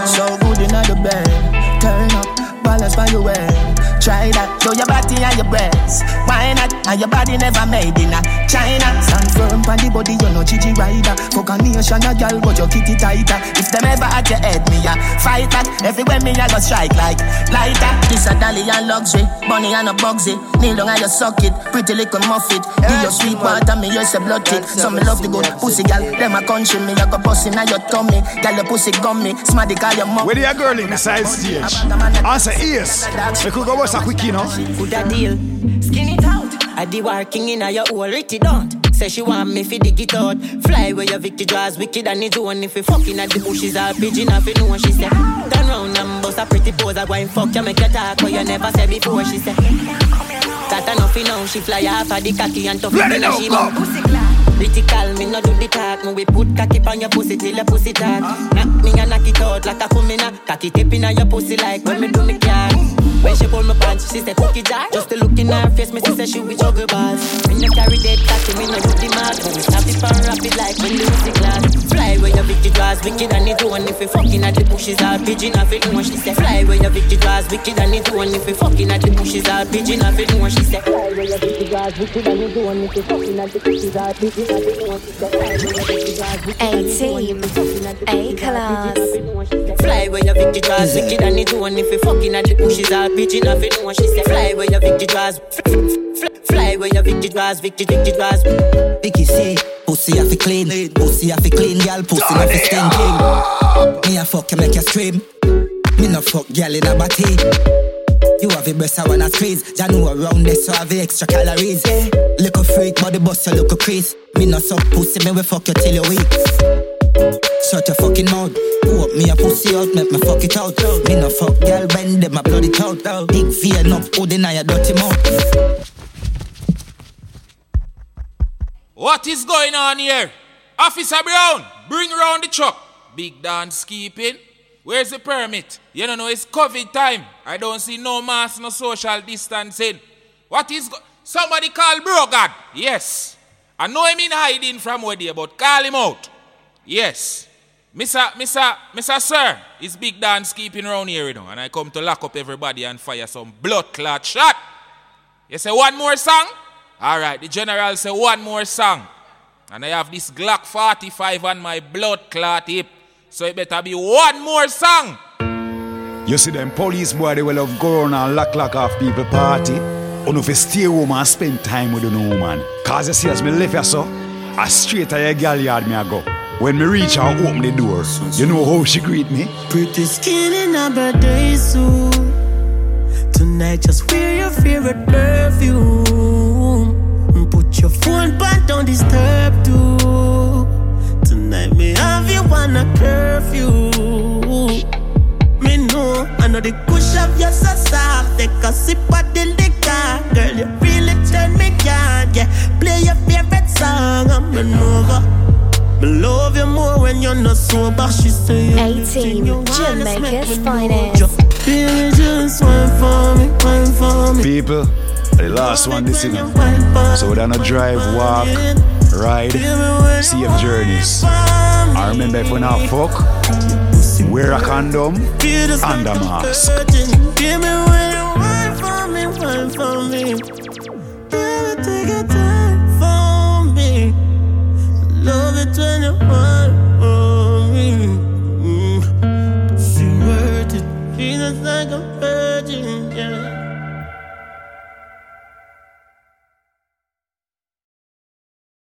So good in the bed, turn up, balance by your way. Try that, show your body and your breasts. Why not? And your body never made in a China. Stand firm on the body, you know Gigi rider. Fuck a nation, a girl, but your kitty tighter. If them ever at your head, me a fight that. Everywhere me I go strike like lighter. This a dolly and luxury, bunny and a bugsy. Kneel down and you suck it, pretty little muffet. Give your sweet water, me you say blood tick. So me love the good pussy, girl. Them a country, me I go bust in your tummy. Girl, your pussy gummy, smarty call your mom. Where do the girl in the side stage? Answer yes. We could go what's a quick, you know. Good a deal. Skin it out. I the working in a your hole, it don't. Say she want me fi dig it out. Fly where your Vicky draws wicked and it's one if you fucking at the bushes or pigeon off you know she say. Turn round bust a pretty pose. I and fuck you make you talk what you never said before. She say. That enough you know she fly off of the cocky and tough Let it a know, she mouth. Critical, me no do the talk. Me we put cocky on your pussy till your pussy talk. Knock me and knock it out like a kumina. Cocky tip in your pussy like when me do me car. When she pull my pants, she say cookie jar. Just to look in her face, me she say she with juggle balls. Me no carry dead cocky, me no do the mark. When me snap it and wrap it like when the music glass. Fly where your Vicky draws wicked and it one if you fucking at the bushes or pigeon it know what she say. Fly where your Vicky draws wicked and it one if you fucking at the bushes or pigeon off it know she say. Fly where your Vicky draws wicked and it one if you fucking at the bushes or pigeon off it know she say. Fly where your Vicky draws wicked and it one if you fucking at the bushes or pigeon off it know what she say. Fly where your Vicky draws wicked and it one if you fucking at the bushes or pigeon off it know she say. Fly where your Vicky draws. Fly where your Vicky draws, Vicky Vicky draws. Vicky say, pussy have to clean, pussy have to clean, girl, pussy have to skin clean. Me a fuck you make you scream. Me no fuck girl in a body. You have a breast I wanna squeeze. Ya know around this so I have extra calories. Yeah. Little freak, body bust your a crease. Me no suck pussy, me we fuck you till you weak. Shut your fucking mouth. Whoop me a pussy out, make me fuck it out. Me no fuck girl, bend them a bloody out. Big fear, up, holding on your dirty mouth. What is going on here? Officer Brown, bring round the truck. Big dance keeping. Where's the permit? You don't know it's COVID time. I don't see no mask, no social distancing. What is go- somebody call Brogard? Yes. I know him in hiding from where there, but call him out. Yes. Mr. Mr. Mr. Sir, it's Big Dance keeping around here, you know, and I come to lock up everybody and fire some blood clot shot. You say one more song? All right, the general say one more song. And I have this Glock 45 on my blood clot hip. So it better be one more song. You see them police boy, they will have go around and lock lock off people party. Or if you stay home and spend time with the woman. Cause you see as me left here so, I straight to your gal yard me I go. When me reach and open the door, you know how she greet me? Pretty skin in a birthday suit. Tonight, just wear your favorite perfume. Put your phone back, don't disturb too. Tonight, me have you on a curfew. Me know, I know the push of your so soft. Take a sip of the liquor, girl. You really turn me on, yeah. Play your favorite song, I'm an over. Me love you more when you're not sober. She say A-Team, Jamaica's finest. Just, baby, just wine for me, wine for me. People, the last one this evening. So we're don't drive, walk, ride, safe journeys. I remember if we not fuck, wear a condom and a mask. Give me when you wine for me, wine for me. Baby, take your time for me. Love it when you wine.